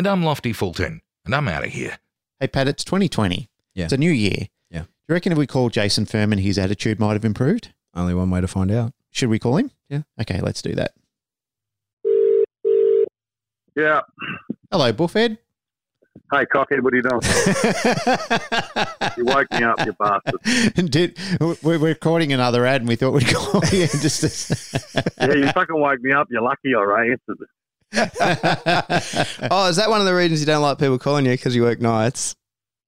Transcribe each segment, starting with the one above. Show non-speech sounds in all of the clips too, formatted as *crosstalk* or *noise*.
And I'm Lofty Fulton, and I'm out of here. Hey, Pat, it's 2020. Yeah. It's a new year. Yeah. Do you reckon if we call Jason Furman, his attitude might have improved? Only one way to find out. Should we call him? Yeah. Okay, let's do that. Yeah. Hello, Buffhead. Hey, cockhead, what are you doing? *laughs* You woke me up, you bastard. *laughs* Did, we're we're recording another ad and we thought we'd call you *laughs* just to, Yeah, you fucking woke me up. You're lucky I answered. *laughs* oh, is that one of the reasons you don't like people calling you because you work nights?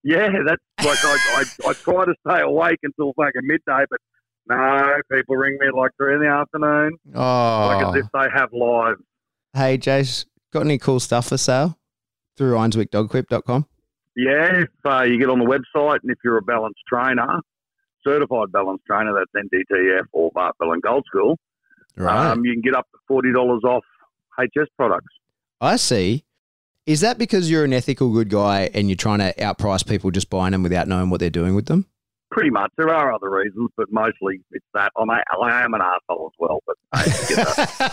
Yeah, that's like I, I, I try to stay awake until fucking midday, but no, people ring me like three in the afternoon, like as oh, if they have lives. Hey, Jace, got any cool stuff for sale through IronswickDogQuip.com? Yeah, if uh, you get on the website and if you're a balanced trainer, certified balanced trainer, that's NDTF or Bart Bellon Gold School, Right. um, you can get up to forty dollars off HS products. I see. Is that because you're an ethical good guy and you're trying to outprice people just buying them without knowing what they're doing with them? Pretty much. There are other reasons, but mostly it's that. I'm a, I am an asshole as well, but hey, you get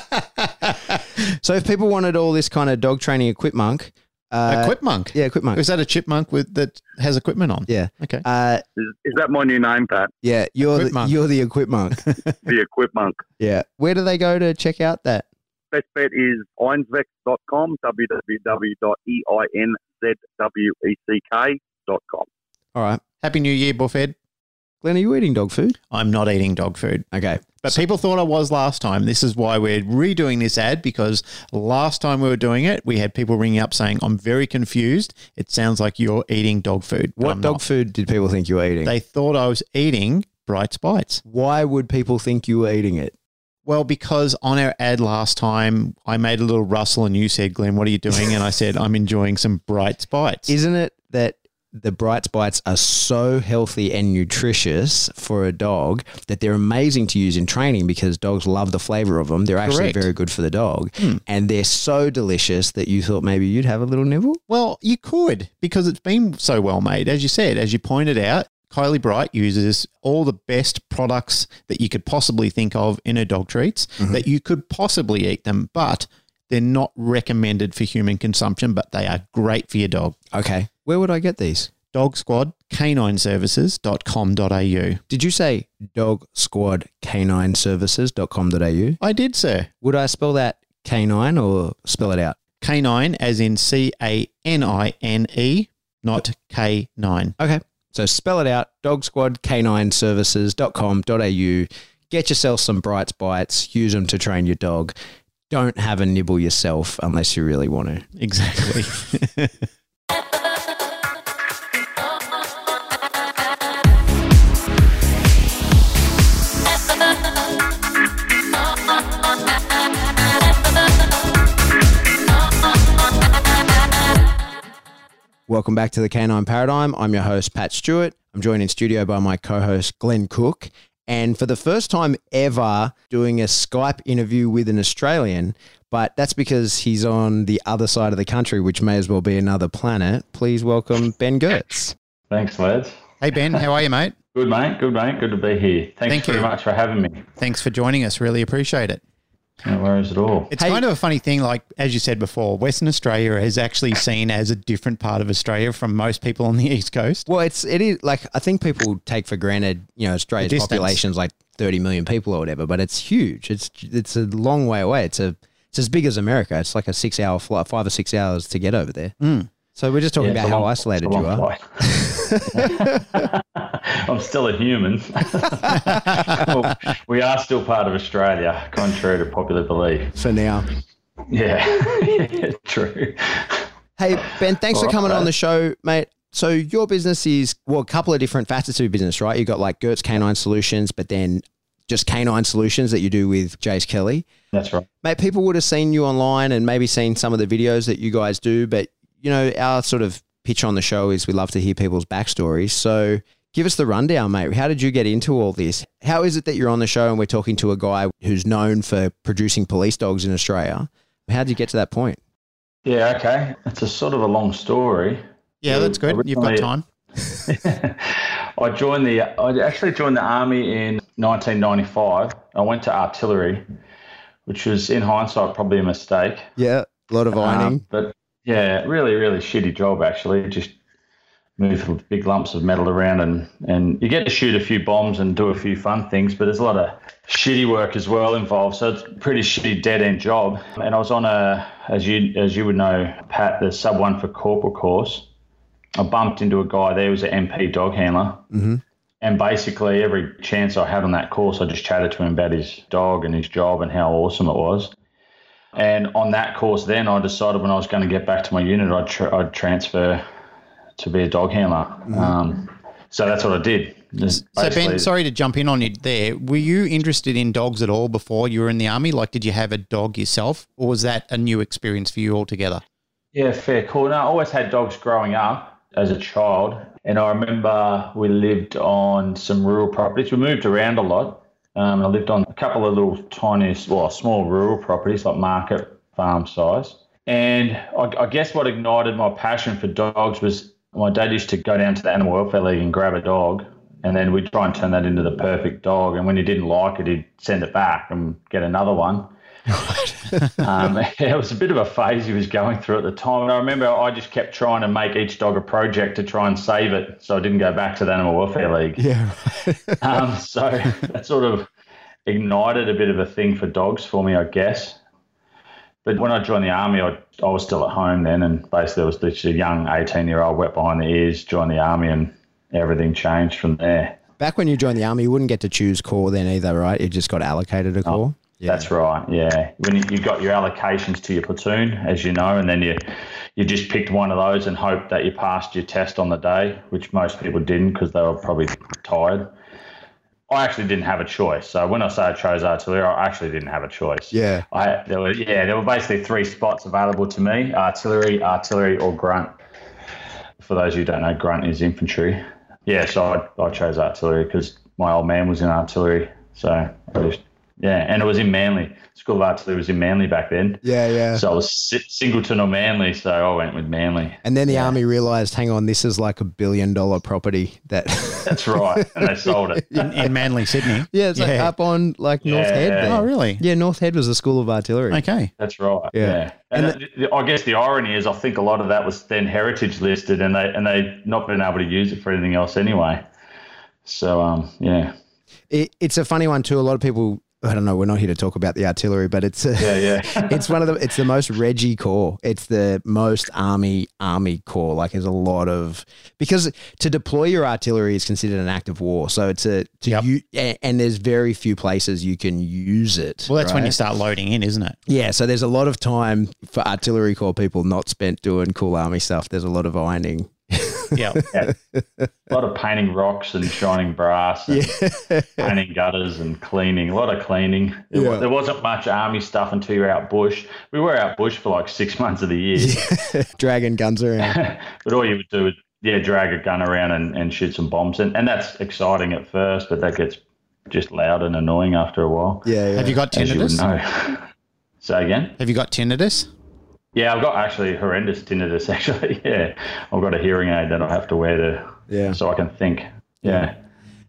that. *laughs* so if people wanted all this kind of dog training equipment, uh, a Quipmunk. yeah, equipment. Is that a chipmunk with that has equipment on? Yeah. Okay. Uh, is, is that my new name, Pat? yeah, you're the, Equipment. you're the equipment. *laughs* The Equipmonk. yeah. Where do they go to check out that? Best bet is einzweck.com, www.einzweck.com. All right. Happy New Year, Buffhead. Glenn, are you eating dog food? I'm not eating dog food. Okay. But people thought I was last time. This is why we're redoing this ad because last time we were doing it, we had people ringing up saying, I'm very confused. It sounds like you're eating dog food. but What I'm dog not." food did people think you were eating? They thought I was eating Bright Bites. Why would people think you were eating it? Well, because on our ad last time, I made a little rustle and you said, Glenn, what are you doing? And I said, I'm enjoying some Bright Bites. Isn't it that the Brights Bites are so healthy and nutritious for a dog that they're amazing to use in training because dogs love the flavor of them. They're actually Correct. very good for the dog. Hmm. And they're so delicious that you thought maybe you'd have a little nibble? Well, you could because it's been so well made. As you said, as you pointed out, Kylie Bright uses all the best products that you could possibly think of in her dog treats mm-hmm. that you could possibly eat them, but they're not recommended for human consumption, but they are great for your dog. Okay. Where would I get these? Dog Squad, canineservices.com.au. Did you say dog squad canine services.com.au? I did, sir. Would I spell that canine or spell it out? Canine as in C A N I N E, not K9. Okay. So spell it out dog squad canine services.com.au. Get yourself some Brights Bites, use them to train your dog. Don't have a nibble yourself unless you really want to. Exactly. *laughs* Welcome back to the Canine Paradigm. I'm your host, Pat Stewart. I'm joined in studio by my co host, Glenn Cook. And for the first time ever, doing a Skype interview with an Australian, but that's because he's on the other side of the country, which may as well be another planet. Please welcome Ben Geurts. Thanks, lads. hey, Ben, how are you, mate? Good, mate. Good, mate. Good to be here. Thanks Thank very you. much for having me. Thanks for joining us. Really appreciate it. No worries at all. It's Hey- kind of a funny thing, like as you said before, Western Australia is actually seen as a different part of Australia from most people on the *laughs* East Coast. Well, it's it is like I think people take for granted, you know, Australia's The distance. population's like 30 million people or whatever, but it's huge. It's it's a long way away. It's a it's as big as America. It's like a six hour flight, five or six hours to get over there. Mm. So we're just talking Yeah, about a how long- isolated you are. *laughs* *laughs* I'm still a human. *laughs* Well, we are still part of Australia, contrary to popular belief. For now. Yeah, *laughs* yeah true. Hey Ben, thanks for coming right. on the show, mate. So your business is well, a couple of different facets of your business, right? You've got like Geurts Canine Solutions, but then just canine solutions that you do with Jace Kelly. That's right. Mate, people would have seen you online and maybe seen some of the videos that you guys do, but you know, our sort of pitch on the show is we love to hear people's backstories. So give us the rundown, mate. How did you get into all this? How is it that you're on the show and we're talking to a guy who's known for producing police dogs in Australia? How did you get to that point? Yeah, okay. It's a sort of a long story. Yeah, that's good. You've got time. *laughs* I joined the. I actually joined the army in 1995. I went to artillery, which was in hindsight probably a mistake. Yeah, a lot of ironing. Um, but yeah, really, really shitty job actually. Just move big lumps of metal around and, and you get to shoot a few bombs and do a few fun things, but there's a lot of shitty work as well involved. So it's a pretty shitty dead end job. And I was on a, as you as you would know, Pat, the sub one for corporal course. I bumped into a guy there who was an MP dog handler. Mm-hmm. And basically, every chance I had on that course, I just chatted to him about his dog and his job and how awesome it was. And on that course, then I decided when I was going to get back to my unit, I'd, I'd transfer to be a dog handler. Mm-hmm. Um, so that's what I did. So Ben, sorry to jump in on you there. Were you interested in dogs at all before you were in the army? Like, did you have a dog yourself, or was that a new experience for you altogether? Yeah, fair call. No, I always had dogs growing up as a child, and I remember we lived on some rural properties. We moved around a lot. Um, I lived on a couple of little tiny, well, small rural properties like market farm size. And I, I guess what ignited my passion for dogs was my dad used to go down to the animal welfare league and grab a dog, and then we'd try and turn that into the perfect dog. And when he didn't like it, he'd send it back and get another one. *laughs* um, it was a bit of a phase he was going through at the time. And I remember I just kept trying to make each dog a project to try and save it so I didn't go back to the Animal Welfare League. Yeah. um, so *laughs* that sort of ignited a bit of a thing for dogs for me, I guess. But when I joined the army, I, I was still at home then, and basically I was just a young 18 year old wet behind the ears, joined the army, and everything changed from there. Back when you joined the army, you wouldn't get to choose corps then either, right? You just got allocated a oh, corps. Oh, yeah. That's right. Yeah, when you, you got your allocations to your platoon, as you know, and then you you just picked one of those and hoped that you passed your test on the day, which most people didn't because they were probably tired. I actually didn't have a choice. So when I say I chose artillery, I actually didn't have a choice. Yeah. I there were yeah there were basically three spots available to me: artillery, artillery, or grunt. For those who don't know, grunt is infantry. Yeah, so I, I chose artillery because my old man was in artillery. So I just yeah, and it was in Manly. School of Artillery was in Manly back then. Yeah, yeah. So I was Singleton or Manly, so I went with Manly. And then the yeah. army realised, hang on, this is like a billion dollar property. That *laughs* that's right, and they sold it in, in Manly, Sydney. *laughs* Yeah, it's yeah. like up on like North yeah. Head. There. Oh, really? Yeah, North Head was the School of Artillery. Okay, that's right. Yeah, and, and the, I guess the irony is, I think a lot of that was then heritage listed, and they and they not been able to use it for anything else anyway. So um, yeah. It, it's a funny one too. A lot of people I don't know. We're not here to talk about the artillery, but it's a, yeah, yeah. *laughs* it's one of the it's the most Reggie corps. It's the most army army corps. Like there's a lot of because to deploy your artillery is considered an act of war. So it's a to yep. you, and there's very few places you can use it. Well, that's right? when you start loading in, isn't it? Yeah. So there's a lot of time for artillery corps people not spent doing cool army stuff. There's a lot of ironing yeah. yeah. A lot of painting rocks and shining brass and yeah. painting gutters and cleaning. A lot of cleaning. There, yeah. there wasn't much army stuff until you were out bush. We were out bush for like six *laughs* months of the year. Yeah. Dragging guns around. *laughs* but all you would do is, yeah, drag a gun around and, and shoot some bombs. And, and that's exciting at first, but that gets just loud and annoying after a while. Yeah. yeah. Have you got tinnitus? You *laughs* Say again? Have you got tinnitus? Yeah, I've got actually horrendous tinnitus. *laughs* Actually, yeah, I've got a hearing aid that I have to wear to, yeah, so I can think. Yeah.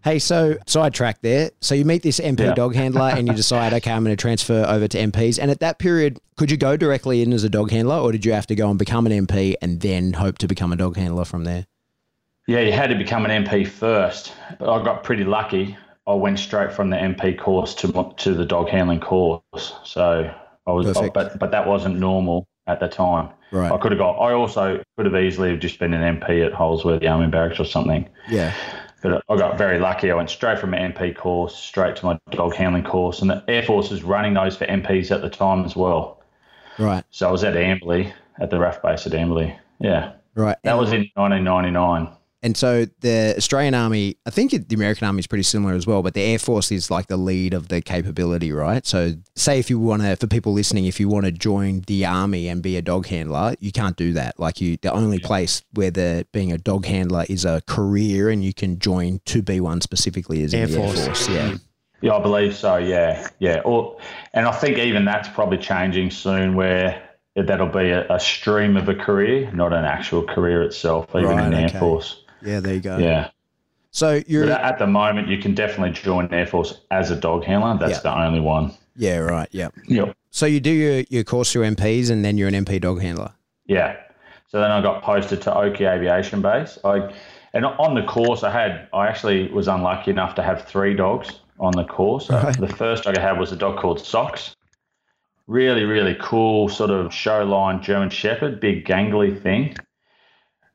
Hey, so sidetrack there. So you meet this MP yeah. dog handler and you decide, okay, I'm going to transfer over to MPs. And at that period, could you go directly in as a dog handler, or did you have to go and become an MP and then hope to become a dog handler from there? Yeah, you had to become an MP first. But I got pretty lucky. I went straight from the MP course to to the dog handling course. So I was, but but that wasn't normal at the time. Right. I could have got. I also could have easily have just been an MP at Holsworthy Army Barracks or something. Yeah. But I got very lucky. I went straight from an MP course straight to my dog handling course, and the Air Force was running those for MPs at the time as well. Right. So I was at Amberley at the RAAF base at Amberley. Yeah. Right. That was in 1999. And so the Australian Army, I think the American Army is pretty similar as well, but the Air Force is like the lead of the capability, right? So, say if you want to, for people listening, if you want to join the Army and be a dog handler, you can't do that. Like you, the only place where the being a dog handler is a career, and you can join to be one specifically is Air, Force. Air Force. Yeah. Yeah, I believe so. Yeah, yeah. Or, and I think even that's probably changing soon, where that'll be a, a stream of a career, not an actual career itself, even right, in the okay. Air Force. Yeah, there you go. Yeah. So you're but at the moment you can definitely join Air Force as a dog handler. That's yep. the only one. Yeah, right. Yeah. Yep. So you do your, your course through MPs and then you're an MP dog handler. Yeah. So then I got posted to Oakey Aviation Base. I and on the course I had I actually was unlucky enough to have three dogs on the course. Right. The first dog I had was a dog called Socks. Really, really cool sort of show line German Shepherd, big gangly thing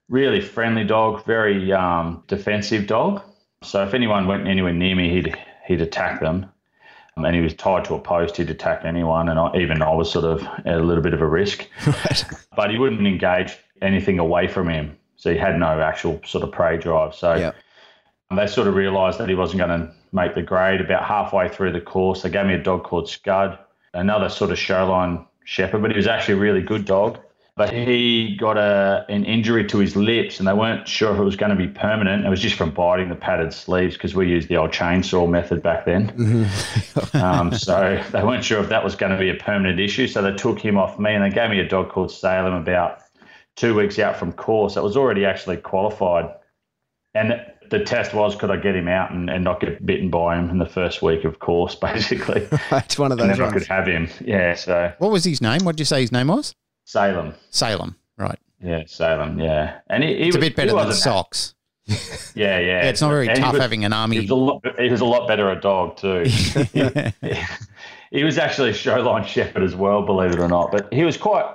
really friendly dog, very um, defensive dog. So if anyone went anywhere near me, he'd he'd attack them. Um, and he was tied to a post. He'd attack anyone, and I, even I was sort of at a little bit of a risk. *laughs* Right. But he wouldn't engage anything away from him, so he had no actual sort of prey drive. So yep. they sort of realised that he wasn't going to make the grade. About halfway through the course, they gave me a dog called Scud, another sort of showline shepherd, but he was actually a really good dog but he got a an injury to his lips, and they weren't sure if it was going to be permanent. It was just from biting the padded sleeves because we used the old chainsaw method back then. Mm-hmm. *laughs* um, so they weren't sure if that was going to be a permanent issue. So they took him off me, and they gave me a dog called Salem about two weeks out from course. It was already actually qualified, and the test was could I get him out and, and not get bitten by him in the first week of course, *laughs* basically. It's one of those. And then I could have him. Yeah. So what was his name? What did you say his name was? Salem. Salem, right. Yeah, Salem, yeah. And he, he it's was, a bit better than the socks. *laughs* yeah, yeah. yeah. It's not very and tough was, having an army. He was, a lot, he was a lot better a dog too. he, *laughs* *laughs* he was actually a showline shepherd as well, believe it or not. But he was quite.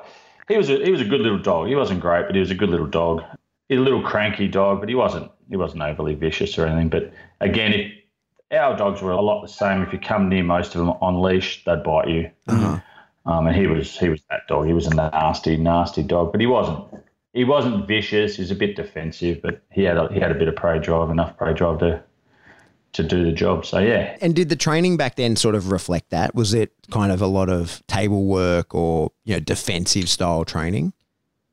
He was a he was a good little dog. He wasn't great, but he was a good little dog. He was a little cranky dog, but he wasn't he wasn't overly vicious or anything. But again, if our dogs were a lot the same. If you come near most of them on leash, they'd bite you. Uh-huh. Um, and he was he was that dog. He was a nasty, nasty dog, but he wasn't he wasn't vicious. He was a bit defensive, but he had a, he had a bit of prey drive, enough prey drive to to do the job. So yeah. And did the training back then sort of reflect that? Was it kind of a lot of table work or you know defensive style training?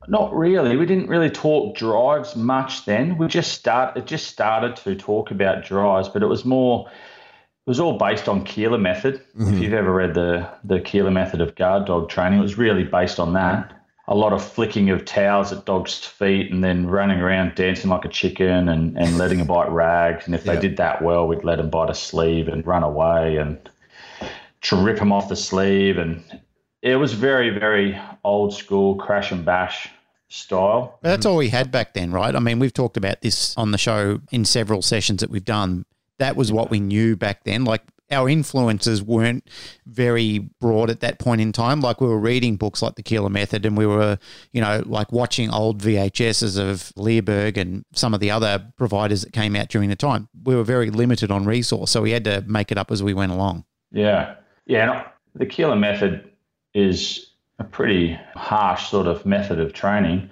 Not really. We didn't really talk drives much then. We just start it just started to talk about drives, but it was more was all based on Koehler method. Mm-hmm. If you've ever read the the Koehler method of guard dog training, it was really based on that. A lot of flicking of towels at dogs' feet and then running around dancing like a chicken and, and letting them bite rags. And if they did that well, we'd let them bite a sleeve and run away and to rip them off the sleeve. And it was very, very old school crash and bash style. But that's all we had back then, right? I mean, we've talked about this on the show in several sessions that we've done that was what we knew back then. Like our influences weren't very broad at that point in time. Like we were reading books like the Koehler Method, and we were, you know, like watching old VHSs of Leerburg and some of the other providers that came out during the time. We were very limited on resource, so we had to make it up as we went along. Yeah, yeah. the Koehler Method is a pretty harsh sort of method of training.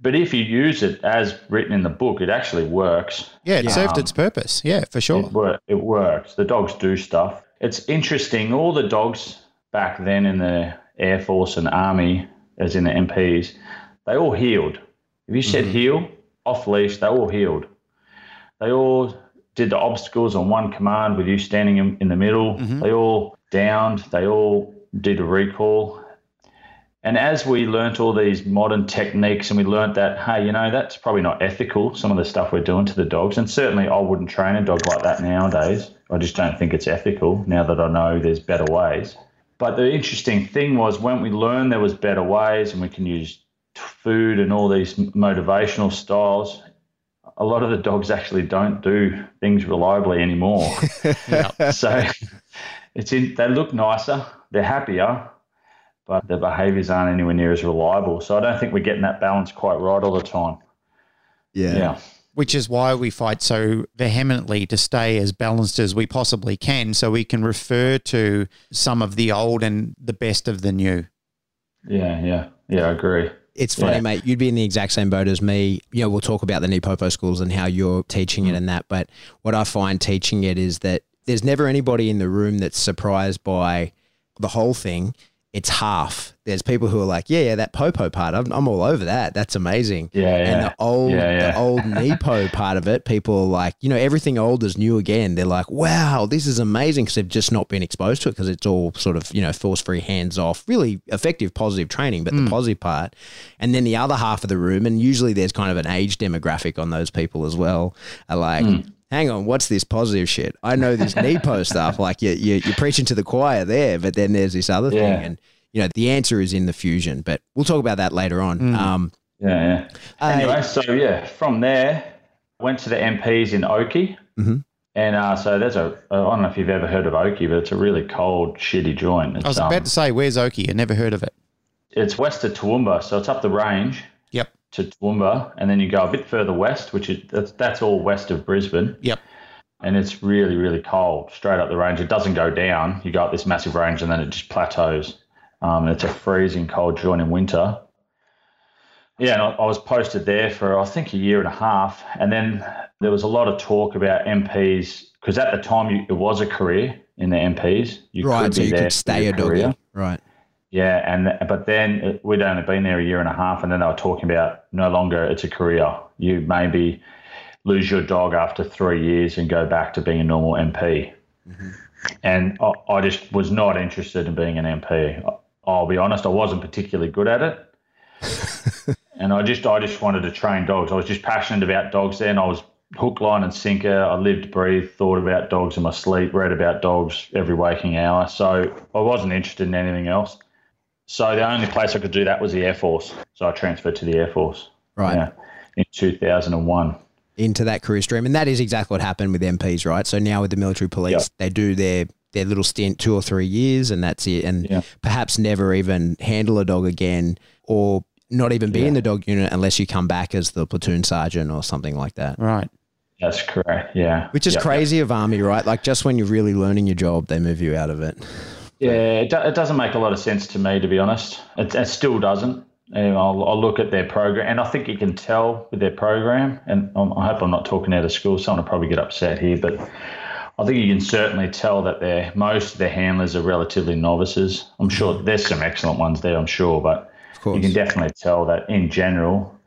But if you use it as written in the book, it actually works. Yeah, it um, served its purpose. Yeah, for sure. It, wor- it works. The dogs do stuff. It's interesting. All the dogs back then in the Air Force and Army, as in the MPs, they all heeled. If you said mm-hmm. heel, off leash, they all heeled. They all did the obstacles on one command with you standing in, in the middle. Mm-hmm. They all downed. They all did a recall. And as we learnt all these modern techniques and we learnt that, hey, you know, that's probably not ethical, some of the stuff we're doing to the dogs. And certainly I wouldn't train a dog like that nowadays. I just don't think it's ethical now that I know there's better ways. But the interesting thing was when we learned there was better ways and we can use food and all these motivational styles, a lot of the dogs actually don't do things reliably anymore. *laughs* So it's in, they look nicer, they're happier, but the behaviours aren't anywhere near as reliable. So I don't think we're getting that balance quite right all the time. Yeah. Yeah. Which is why we fight so vehemently to stay as balanced as we possibly can so we can refer to some of the old and the best of the new. Yeah, yeah. Yeah, I agree. It's funny, Yeah. mate. You'd be in the exact same boat as me. You know, we'll talk about the NePoPo schools and how you're teaching it mm. and that. But what I find teaching it is that there's never anybody in the room that's surprised by the whole thing. It's half. There's people who are like, yeah, yeah, that popo part, I'm, I'm all over that. That's amazing. Yeah, And the old, Yeah, yeah. the old *laughs* Nepo part of it, people are like, you know, everything old is new again. They're like, wow, this is amazing because they've just not been exposed to it because it's all sort of, you know, force free, hands off, really effective, positive training, but the hmm. positive part. And then the other half of the room, and usually there's kind of an age demographic on those people as well, are like, hmm. Hang on, what's this positive shit? I know this *laughs* Nepo stuff. Like you, you, you're preaching to the choir there, but then there's this other Yeah. thing. And, you know, the answer is in the fusion, but we'll talk about that later on. Um, Yeah, yeah. uh, Anyway, so yeah, from there, went to the MPs in Oakey. Mhm. And uh, so there's a, I don't know if you've ever heard of Oakey, but it's a really cold, shitty joint. It's, I was um, about to say, where's Oakey? I never heard of it. it's west of Toowoomba, so it's up the range Yep. To Toowoomba, and then you go a bit further west, which is that's, that's all west of Brisbane, Yep. and it's really, really cold straight up the range. It doesn't go down. You go up this massive range, and then it just plateaus. Um, and it's a freezing cold joint in winter. Yeah, and I, I was posted there for I think a year and a half, and then there was a lot of talk about MPs because at the time you, it was a career in the MPs. You right. could So you there could stay a doggy. career. Right. Yeah, and but then uh, we'd only been there a year and a half, and then they were talking about no longer it's a career. You maybe lose your dog after three years and go back to being a normal MP. Mm-hmm. And I, I just was not interested in being an MP. I- I'll be honest, I wasn't particularly good at it. *laughs* and I just I just wanted to train dogs. I was just passionate about dogs then. I was hook, line, and sinker. I lived, breathed, thought about dogs in my sleep, read about dogs every waking hour. So I wasn't interested in anything else. So the only place I could do that was the Air Force. So I transferred to the Air Force. Right. Yeah, in 2001. Into that career stream. And that is exactly what happened with MPs, right? So now with the military police, Yeah. they do their their little stint two or three years and that's it. And Yeah. perhaps never even handle a dog again or not even be Yeah. in the dog unit unless you come back as the platoon sergeant or something like that. Right. That's correct. Yeah. Which is Yeah. crazy of army, right? Like just when you're really learning your job, they move you out of it. Yeah, it, do, it doesn't make a lot of sense to me, to be honest. It, it still doesn't. And I'll, I'll look at their program, and I think you can tell with their program. And I'm, I hope I'm not talking out of school. Someone will probably get upset here, but I think you can certainly tell that they're, most of their handlers are relatively novices. I'm sure there's some excellent ones there, I'm sure, but you can definitely tell that in general,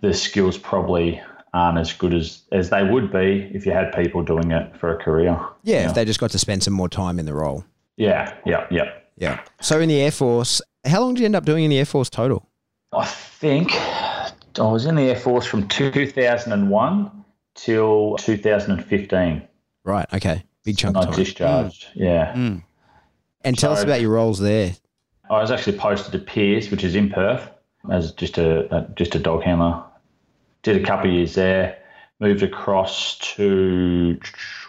the skills probably aren't as good as, as they would be if you had people doing it for a career. yeah, if they just got to spend some more time in the role. Yeah, yeah, yeah. Yeah. So in the Air Force, how long did you end up doing in the Air Force total? I think I was in the Air Force from 2001 till 2015. Right. Okay. Big chunk I of time. discharged. Mm. Yeah. Mm. And tell us about your roles there. I was actually posted to Pearce, which is in Perth, as just a, a just a dog handler. Did a couple of years there. Moved across to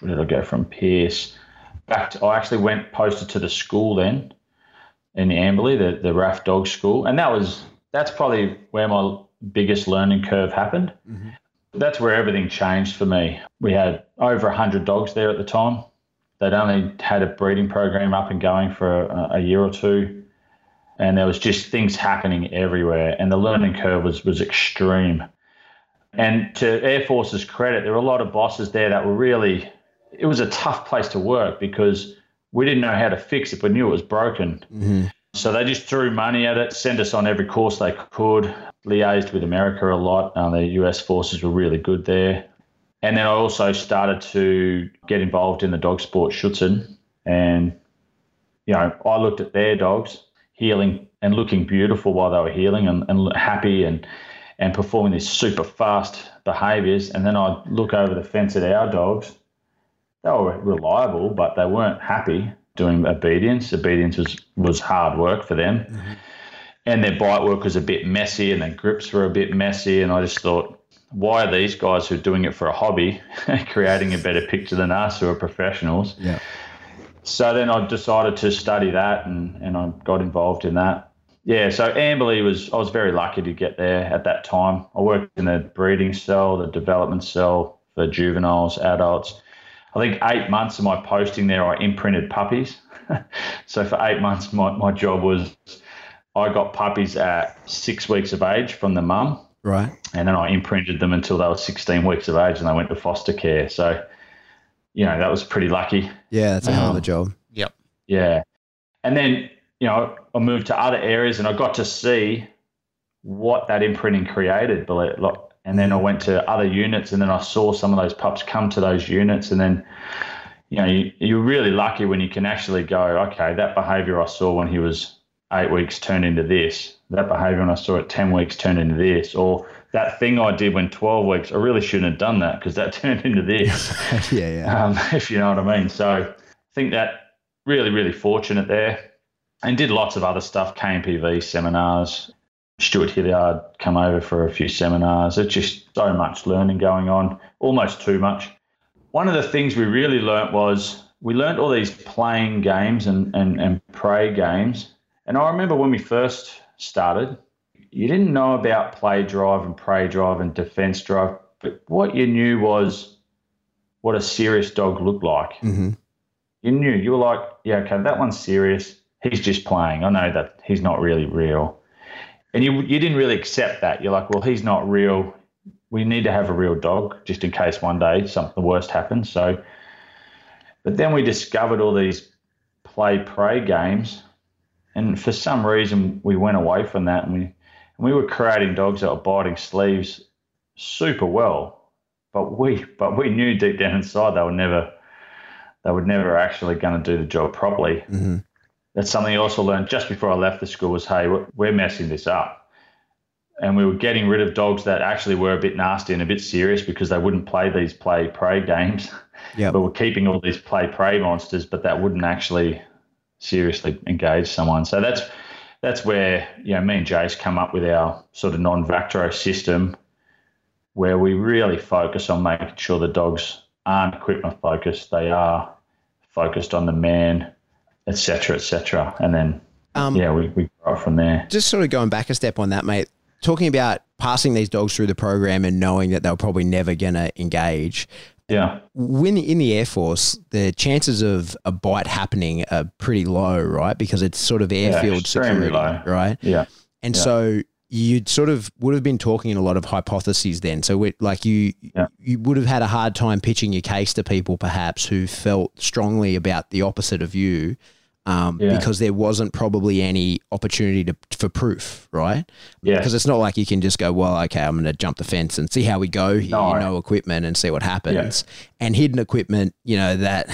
where did I go from Pearce? Back I actually went posted to the school then in the Amberley, the the RAAF dog school, and that was that's probably where my biggest learning curve happened. Mm-hmm. That's where everything changed for me. We had over hundred dogs there at the time. They'd only had a breeding program up and going for a, a year or two and there was just things happening everywhere and the learning curve was was extreme and to air force's credit there were a lot of bosses there that were really it was a tough place to work because we didn't know how to fix it but knew it was broken so they just threw money at it sent us on every course they could liaised with america a lot uh, the us forces were really good there and then i also started to get involved in the dog sport Schutzhund and you know, I looked at their dogs heeling and looking beautiful while they were heeling and, and happy and and performing these super fast behaviors. And then I'd look over the fence at our dogs. They were reliable, but they weren't happy doing obedience. Obedience was, was hard work for them. Mm-hmm. And their bite work was a bit messy and their grips were a bit messy. And I just thought, why are these guys who are doing it for a hobby *laughs* creating a better picture than us who are professionals? Yeah. So then I decided to study that and, and I got involved in that. Yeah, so Amberley was I was very lucky to get there at that time. I worked in the breeding cell, the development cell for juveniles, adults. I think eight months of my posting there, I imprinted puppies. *laughs* so for eight months, my, my job was I got puppies at six weeks of age from the mum. Right. And then I imprinted them until they were 16 weeks of age and they went to foster care. So, you know, that was pretty lucky. Yeah, that's a hell of a Um, job. Yep. Yeah. And then, you know, I moved to other areas and I got to see what that imprinting created. but it- like, And then I went to other units and then I saw some of those pups come to those units. And then, you know, you, you're really lucky when you can actually go, okay, that behavior I saw when he was eight weeks turned into this. That behavior when I saw it 10 weeks turned into this. Or that thing I did when 12 weeks, I really shouldn't have done that because that *laughs* turned into this *laughs* yeah, yeah. um, *laughs* if you know what I mean. So I think that really, really fortunate there. And did lots of other stuff, KNPV seminars. Stewart Hilliard come over for a few seminars. It's just so much learning going on, almost too much. One of the things we really learnt was we learnt all these playing games and, and, and prey games. And I remember when we first started, you didn't know about play drive and prey drive and defense drive, but what you knew was what a serious dog looked like. hmm You knew, you were like, yeah, okay, that one's serious. He's just playing. I know that he's not really real. And you, you didn't really accept that. You're like, well, he's not real. We need to have a real dog just in case one day something the worst happens. So, but then we discovered all these play prey games. And for some reason, we went away from that and we, and we were creating dogs that were biting sleeves super well. But we, but we knew deep down inside they were never, they were never actually going to do the job properly. hmm That's something I also learned just before I left the school was, hey, we're- messing this up. And we were getting rid of dogs that actually were a bit nasty and a bit serious because they wouldn't play these play prey games. *laughs* Yep. But we're keeping all these play prey monsters, but that wouldn't actually seriously engage someone. So that's that's where you know me and Jace come up with our sort of non-Vactro system, where we really focus on making sure the dogs aren't equipment focused; they are focused on the man, etc., etc. And then Um, yeah, we we grow from there. just sort of going back a step on that, mate. Talking about passing these dogs through the program and knowing that they're probably never going to engage. Yeah, When in the Air Force, the chances of a bite happening are pretty low, right? Because it's sort of airfield extremely security, low. right? yeah, And Yeah. so you'd sort of would have been talking in a lot of hypotheses then. So it, like you Yeah. you would have had a hard time pitching your case to people perhaps who felt strongly about the opposite of you. Um, Yeah. because there wasn't probably any opportunity to, for proof, right? yeah. Because it's not like you can just go, well, okay, I'm going to jump the fence and see how we go here, No. you know, equipment and see what happens. And hidden equipment, you know, that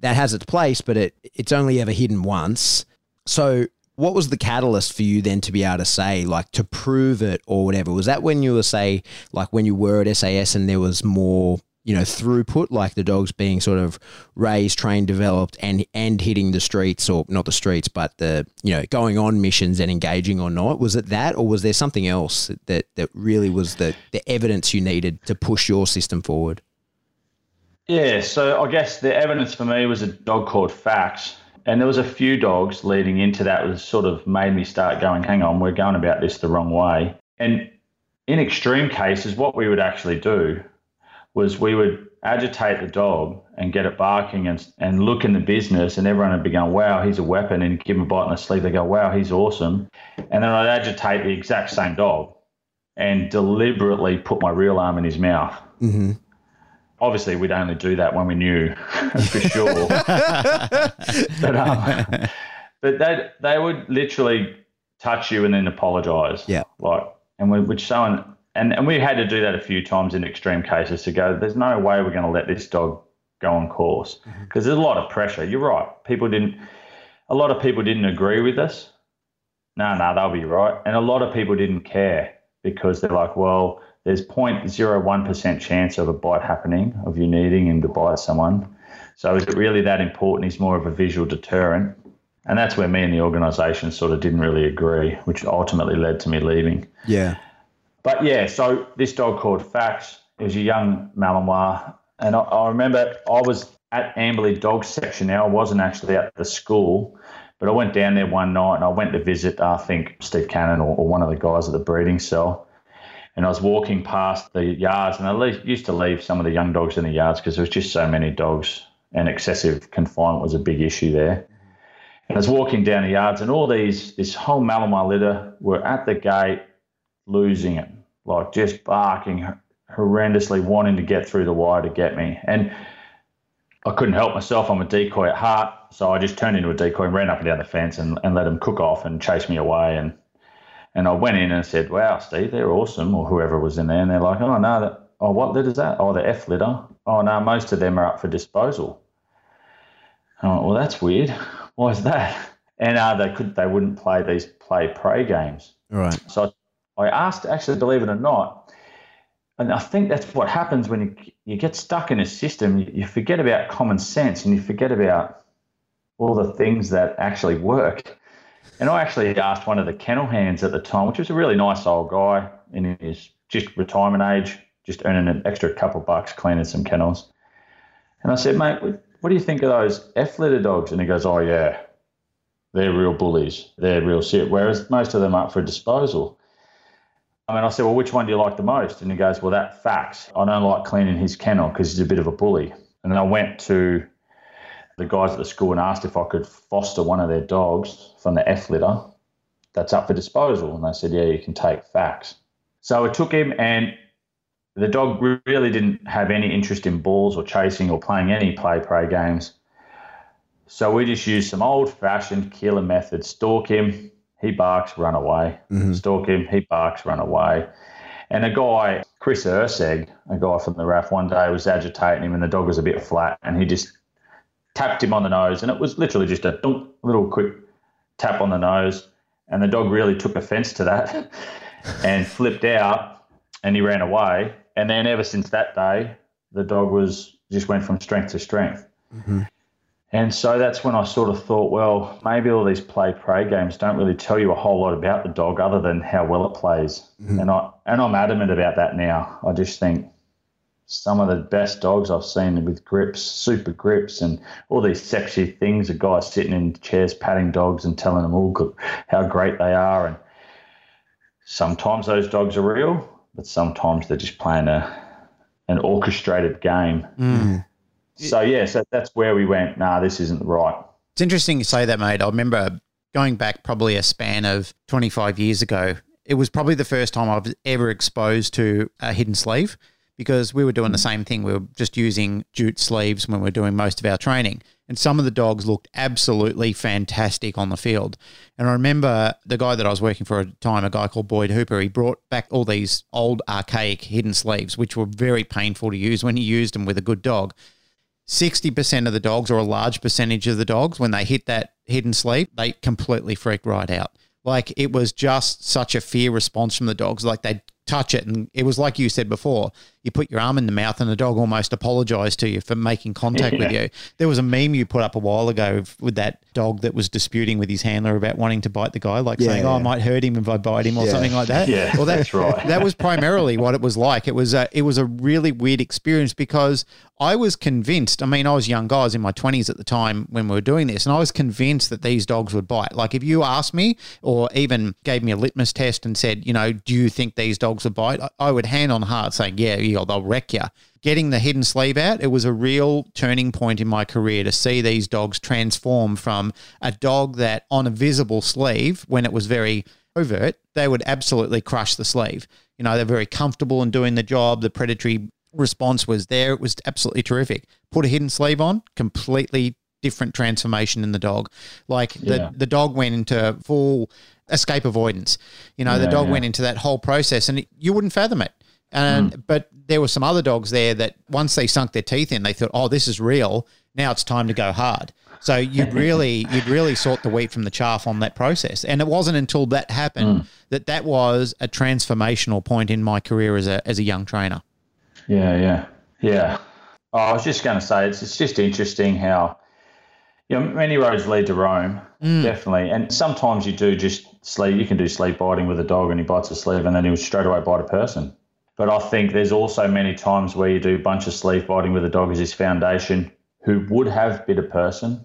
that has its place, but it it's only ever hidden once. So what was the catalyst for you then to be able to say, like, to prove it or whatever? Was that when you were, say, like when you were at SAS and there was more, you know, throughput, like the dogs being sort of raised, trained, developed, and and hitting the streets or not the streets, but the you know going on missions and engaging or not? Was it that, or was there something else that that really was the the evidence you needed to push your system forward? Yeah, so I guess the evidence for me was a dog called Fax. And there was a few dogs leading into that was sort of made me start going, hang on, we're going about this the wrong way. And in extreme cases, what we would actually do was we would agitate the dog and get it barking and, and look in the business and everyone would be going, wow, he's a weapon and give him a bite in the sleeve. They go, wow, he's awesome. And then I'd agitate the exact same dog and deliberately put my real arm in his mouth Mm-hmm. Obviously we'd only do that when we knew *laughs* for sure. *laughs* but um, but they they would literally touch you and then apologise. Yeah. Like, and we would show an, and and we had to do that a few times in extreme cases to go. There's no way we're going to let this dog go on course because there's a lot of pressure. You're right. People didn't. A lot of people didn't agree with us. No, no, they'll be right. And a lot of people didn't care because they're like, well, there's 0.01% chance of a bite happening, of you needing him to bite someone. So is it really that important? He's more of a visual deterrent. And that's where me and the organisation sort of didn't really agree, which ultimately led to me leaving. Yeah. But yeah, so this dog called Fax, it was a young Malinois. And I, I remember I was at Amberley Dog Section now. I wasn't actually at the school, but I went down there one night and I went to visit, I think, Steve Cannon or, or one of the guys at the breeding cell. And I was walking past the yards, and I le- used to leave some of the young dogs in the yards because there was just so many dogs, and excessive confinement was a big issue there. And I was walking down the yards, and all these, this whole Malamute litter were at the gate losing it, like just barking horrendously, wanting to get through the wire to get me. And I couldn't help myself. I'm a decoy at heart. So I just turned into a decoy and ran up and down the fence and, and let them cook off and chase me away. And and I went in and said, Wow, Steve, they're awesome, or whoever was in there. And they're like, Oh, no, that, oh, what litter is that? Oh, the F litter. Oh, no, most of them are up for disposal. Oh, well, that's weird. Why is that? And uh, they could they wouldn't play these play prey games. Right. So I asked, actually, believe it or not, and I think that's what happens when you, you get stuck in a system. You, you forget about common sense and you forget about all the things that actually work. And I actually asked one of the kennel hands at the time, which was a really nice old guy in his just retirement age, just earning an extra couple bucks cleaning some kennels. And I said, mate, what do you think of those F litter dogs? And he goes, oh, yeah, they're real bullies. They're real shit. Whereas most of them are up for disposal. I mean, I said, well, which one do you like the most? And he goes, well, that fax. I don't like cleaning his kennel because he's a bit of a bully. And then I went to the guys at the school and asked if I could foster one of their dogs from the F litter that's up for disposal. And they said, yeah, you can take fax. So I took him, and the dog really didn't have any interest in balls or chasing or playing any play prey games. So we just used some old fashioned Koehler methods stalk him, he barks, run away. Mm-hmm. Stalk him, he barks, run away. And a guy, Chris Urseg, a guy from the RAAF, one day was agitating him and the dog was a bit flat and he just tapped him on the nose. And it was literally just a little quick tap on the nose. And the dog really took offense to that *laughs* and flipped out and he ran away. And then ever since that day, the dog was just went from strength to strength. Mm-hmm. And so that's when I sort of thought, well, maybe all these play prey games don't really tell you a whole lot about the dog other than how well it plays. Mm-hmm. And I and I'm adamant about that now. I just think some of the best dogs I've seen with grips, super grips, and all these sexy things. A guy sitting in chairs patting dogs and telling them all good, how great they are. And sometimes those dogs are real, but sometimes they're just playing a an orchestrated game. Mm. So yeah, so that's where we went. Nah, this isn't right. It's interesting you say that, mate. I remember going back probably a span of 25 years ago. It was probably the first time I was ever exposed to a hidden sleeve because we were doing the mm. same thing. We were just using jute sleeves when we were doing most of our training. And some of the dogs looked absolutely fantastic on the field. And I remember the guy that I was working for at the time, a guy called Boyd Hooper, he brought back all these old archaic hidden sleeves, which were very painful to use when you used them with a good dog. 60% of the dogs, or a large percentage of the dogs, when they hit that hidden sleeve, they completely freaked right out. Like it was just such a fear response from the dogs. Like they'd touch it. And it was like you said before, you put your arm in the mouth and the dog almost apologized to you for making contact yeah. with you. There was a meme you put up a while ago with that dog that was disputing with his handler about wanting to bite the guy, like yeah, saying, "Oh, I might hurt him if I bite him" or yeah. something like that. Yeah, well, that, that's right. that was primarily what it was like. It was a, it was a really weird experience because I was convinced. I mean, I was young guys in my twenties at the time when we were doing this, and I was convinced that these dogs would bite. Like if you asked me, or even gave me a litmus test and said, you know, do you think these dogs would bite? I would hand on heart saying, yeah, yeah, they'll wreck you. Getting the hidden sleeve out, it was a real turning point in my career to see these dogs transform from a dog that on a visible sleeve, when it was very overt, they would absolutely crush the sleeve. You know, they're very comfortable in doing the job. The predatory response was there. It was absolutely terrific. Put a hidden sleeve on, completely different transformation in the dog. Like the, yeah. the dog went into full escape avoidance. You know, yeah, the dog yeah. went into that whole process and you wouldn't fathom it. And mm. but there were some other dogs there that once they sunk their teeth in, they thought, "Oh, this is real. Now it's time to go hard." So you'd *laughs* really you'd really sort the wheat from the chaff on that process. And it wasn't until that happened mm. that that was a transformational point in my career as a as a young trainer. Yeah, yeah, yeah. Oh, I was just going to say it's it's just interesting how you know many roads lead to Rome, mm. definitely, and sometimes you do just sleep. You can do sleep biting with a dog, and he bites a sleeve, and then he'll straight away bite a person. But I think there's also many times where you do a bunch of sleeve biting with a dog as his foundation, who would have bit a person,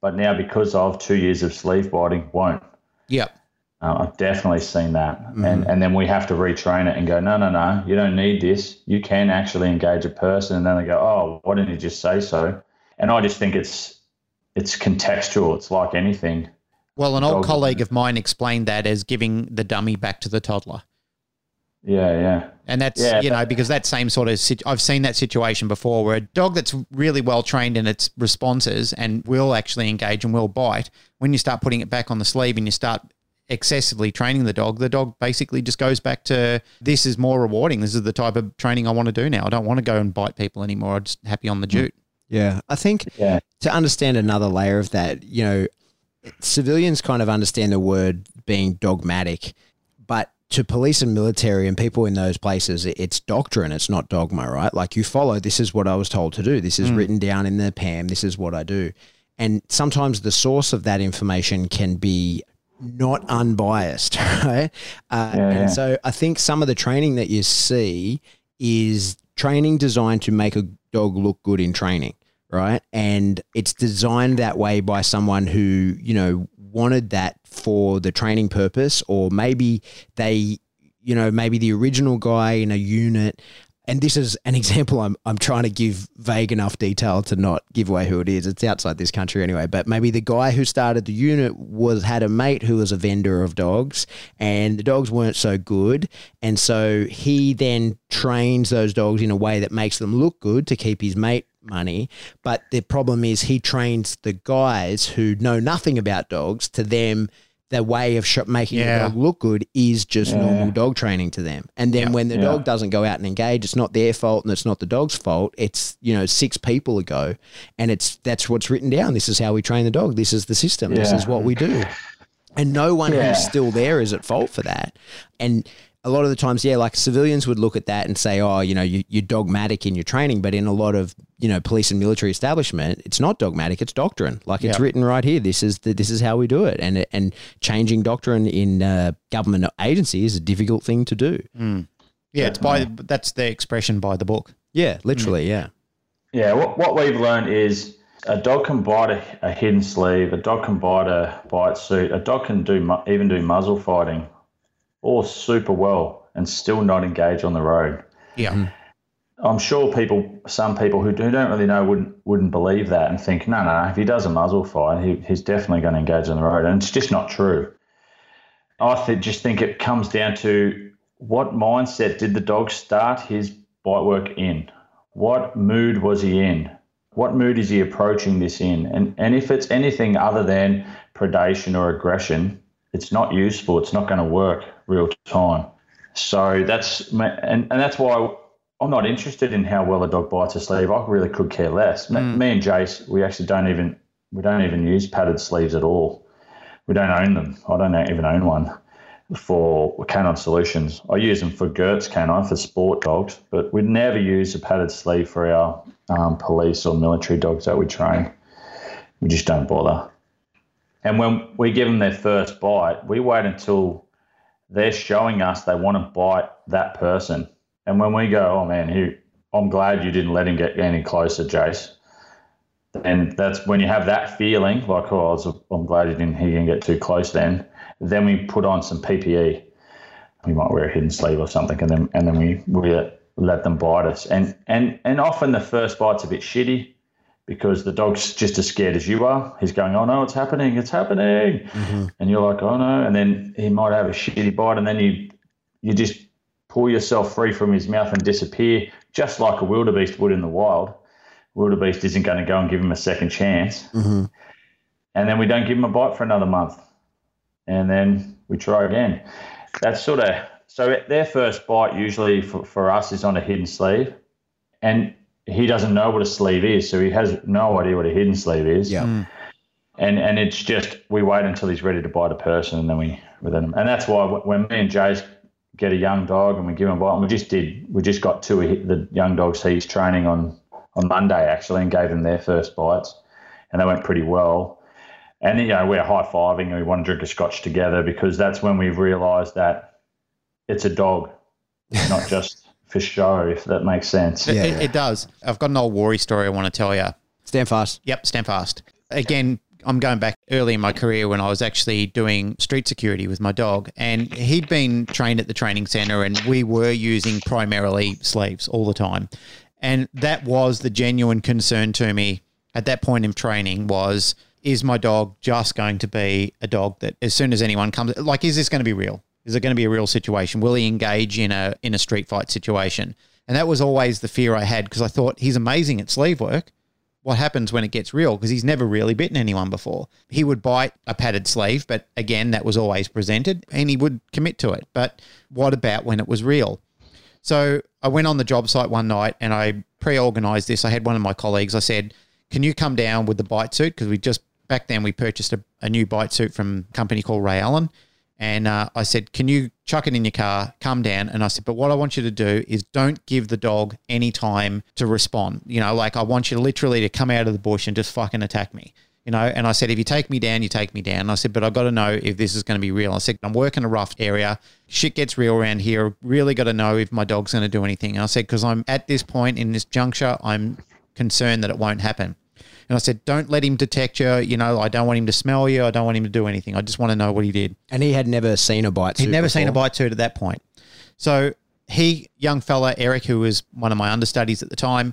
but now because of two years of sleeve biting, won't. Yep. Uh, I've definitely seen that. Mm. And, and then we have to retrain it and go, no, no, no, you don't need this. You can actually engage a person. And then they go, oh, why didn't you just say so? And I just think it's it's contextual. It's like anything. Well, an old colleague of mine explained that as giving the dummy back to the toddler. Yeah, yeah. And that's, yeah, you know, because that same sort of, I've seen that situation before where a dog that's really well trained in its responses and will actually engage and will bite, when you start putting it back on the sleeve and you start excessively training the dog, the dog basically just goes back to this is more rewarding. This is the type of training I want to do now. I don't want to go and bite people anymore. I'm just happy on the mm. jute. Yeah. I think yeah. to understand another layer of that, you know, civilians kind of understand the word being dogmatic, but to police and military and people in those places, it's doctrine, it's not dogma, right? Like you follow, this is what I was told to do. This is mm. written down in the PAM. This is what I do. And sometimes the source of that information can be not unbiased, *laughs* right? Uh, yeah, and yeah. so I think some of the training that you see is training designed to make a dog look good in training, right? And it's designed that way by someone who, you know, wanted that for the training purpose, or maybe they, you know, maybe the original guy in a unit and this is an *laughs* example I'm, I'm trying to give vague enough detail to not give away who it is. It's outside this country anyway, but maybe the guy who started the unit was had a mate who was a vendor of dogs and the dogs weren't so good. And so he then trains those dogs in a way that makes them look good to keep his mate money. But the problem is he trains the guys who know nothing about dogs to them – the way of sh- making yeah. the dog look good is just yeah. normal dog training to them. And then yeah. when the dog doesn't go out and engage, it's not their fault and it's not the dog's fault. It's you know six people ago, and it's that's what's written down. This is how we train the dog. This is the system. This is what we do. And no one who's still there is at fault for that. And a lot of the times, yeah, like civilians would look at that and say, oh, you know, you, are dogmatic in your training. But in a lot of, you know, police and military establishment, it's not dogmatic, it's doctrine. Like it's yep. written right here. This is the, this is how we do it. And, and changing doctrine in uh, government agency is a difficult thing to do. Mm. Yeah, it's by, that's the expression by the book. Yeah, literally, mm. yeah. Yeah, what, what we've learned is a dog can bite a, a, hidden sleeve, a dog can bite a bite suit, a dog can do even do muzzle fighting all super well and still not engage on the road. Yeah. Mm. I'm sure people, some people who do, don't really know, wouldn't wouldn't believe that and think, no, no, if he does a muzzle fight, he, he's definitely going to engage on the road, and it's just not true. I th- just think it comes down to what mindset did the dog start his bite work in? What mood was he in? What mood is he approaching this in? And and if it's anything other than predation or aggression, it's not useful. It's not going to work real time. So that's and, and that's why I'm not interested in how well a dog bites a sleeve. I really could care less. Mm. Me and Jace, we actually don't even we don't even use padded sleeves at all. We don't own them. I don't even own one for canine solutions. I use them for Geurts canine for sport dogs, but we never use a padded sleeve for our um, police or military dogs that we train. We just don't bother. And when we give them their first bite, we wait until they're showing us they want to bite that person. And when we go, oh man, he, I'm glad you didn't let him get any closer, Jace. And that's when you have that feeling, like, oh, I was, I'm glad he didn't, he didn't get too close then. Then we put on some PPE. We might wear a hidden sleeve or something, and then and then we, we let them bite us. And and and often the first bite's a bit shitty because the dog's just as scared as you are. He's going, "Oh no, it's happening! It's happening!" Mm-hmm. And you're like, "Oh no!" And then he might have a shitty bite, and then you you just pull yourself free from his mouth and disappear, just like a wildebeest would in the wild. Wildebeest isn't going to go and give him a second chance, mm-hmm. and then we don't give him a bite for another month, and then we try again. That's sort of so. Their first bite usually for, for us is on a hidden sleeve, and he doesn't know what a sleeve is, so he has no idea what a hidden sleeve is. Yeah. Mm. And and it's just we wait until he's ready to bite a person, and then we within him. And that's why when me and Jace get a young dog and we give him a bite, and we just did we just got two of the young dogs he's training on on Monday actually, and gave them their first bites, and they went pretty well. And you know we're high fiving and we want to drink a scotch together because that's when we realised that it's a dog, not *laughs* just for show, if that makes sense. Yeah, it, it, does. I've got an old worry story I want to tell you. Stand fast. Yep, stand fast. Again, I'm going back early in my career when I was actually doing street security with my dog, and he'd been trained at the training center, and we were using primarily sleeves all the time. And that was the genuine concern to me at that point in training was is my dog just going to be a dog that as soon as anyone comes, like, is this going to be real? Is it going to be a real situation? Will he engage in a in a street fight situation? And that was always the fear I had because I thought he's amazing at sleeve work. What happens when it gets real? Because he's never really bitten anyone before. He would bite a padded sleeve, but again, that was always presented and he would commit to it. But what about when it was real? So I went on the job site one night and I pre organized this. I had one of my colleagues, I said, Can you come down with the bite suit? Because we just, back then, we purchased a, a new bite suit from a company called Ray Allen. And uh, I said, Can you chuck it in your car, come down? And I said, But what I want you to do is don't give the dog any time to respond. You know, like I want you literally to come out of the bush and just fucking attack me. You know, and I said, if you take me down, you take me down. And I said, but I've got to know if this is going to be real. I said, I'm working a rough area. Shit gets real around here. Really got to know if my dog's going to do anything. And I said, because I'm at this point in this juncture, I'm concerned that it won't happen. And I said, don't let him detect you. You know, I don't want him to smell you. I don't want him to do anything. I just want to know what he did. And he had never seen a bite suit. He'd never before. seen a bite suit at that point. So he, young fella, Eric, who was one of my understudies at the time,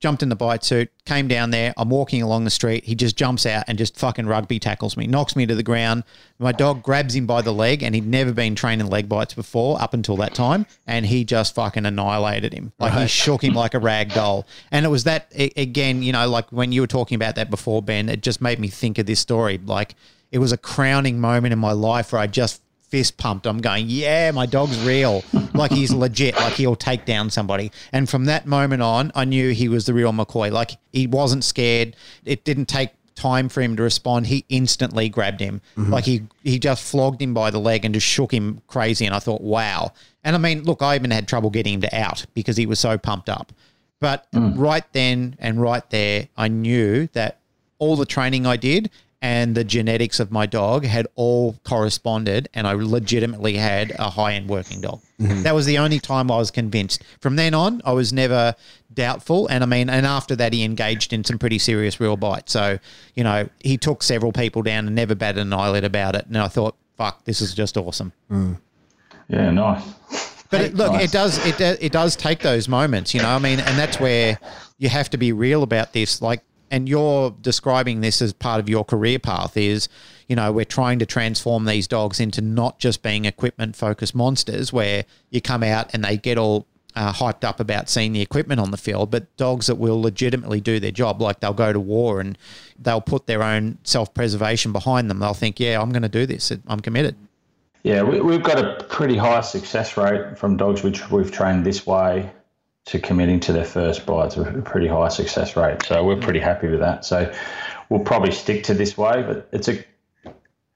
jumped in the bite suit, came down there. I'm walking along the street. He just jumps out and just fucking rugby tackles me, knocks me to the ground. My dog grabs him by the leg, and he'd never been trained in leg bites before up until that time. And he just fucking annihilated him. Like he shook him like a *laughs* rag doll. And it was that, again, you know, like when you were talking about that before, Ben, it just made me think of this story. Like it was a crowning moment in my life where I just fist pumped. I'm going, yeah, my dog's real. Like he's legit. Like he'll take down somebody. And from that moment on, I knew he was the real McCoy. Like he wasn't scared. It didn't take time for him to respond. He instantly grabbed him. Mm-hmm. Like he he just flogged him by the leg and just shook him crazy. And I thought, wow. And I mean, look, I even had trouble getting him to out because he was so pumped up. But mm. right then and right there, I knew that all the training I did and the genetics of my dog had all corresponded, and I legitimately had a high end working dog. Mm-hmm. That was the only time I was convinced. From then on, I was never doubtful. And I mean, and after that, he engaged in some pretty serious real bites. So, you know, he took several people down and never batted an eyelid about it. And I thought, fuck, this is just awesome. Mm. Yeah, nice. But it, look, Nice. it does it it does take those moments, you know. I mean, and that's where you have to be real about this. Like, and you're describing this as part of your career path. Is you know we're trying to transform these dogs into not just being equipment focused monsters, where you come out and they get all uh, hyped up about seeing the equipment on the field, but dogs that will legitimately do their job. Like they'll go to war and they'll put their own self preservation behind them. They'll think, yeah, I'm going to do this. I'm committed. Yeah, we, we've got a pretty high success rate from dogs which we've trained this way to committing to their first bites. A pretty high success rate, so we're pretty happy with that. So we'll probably stick to this way, but it's a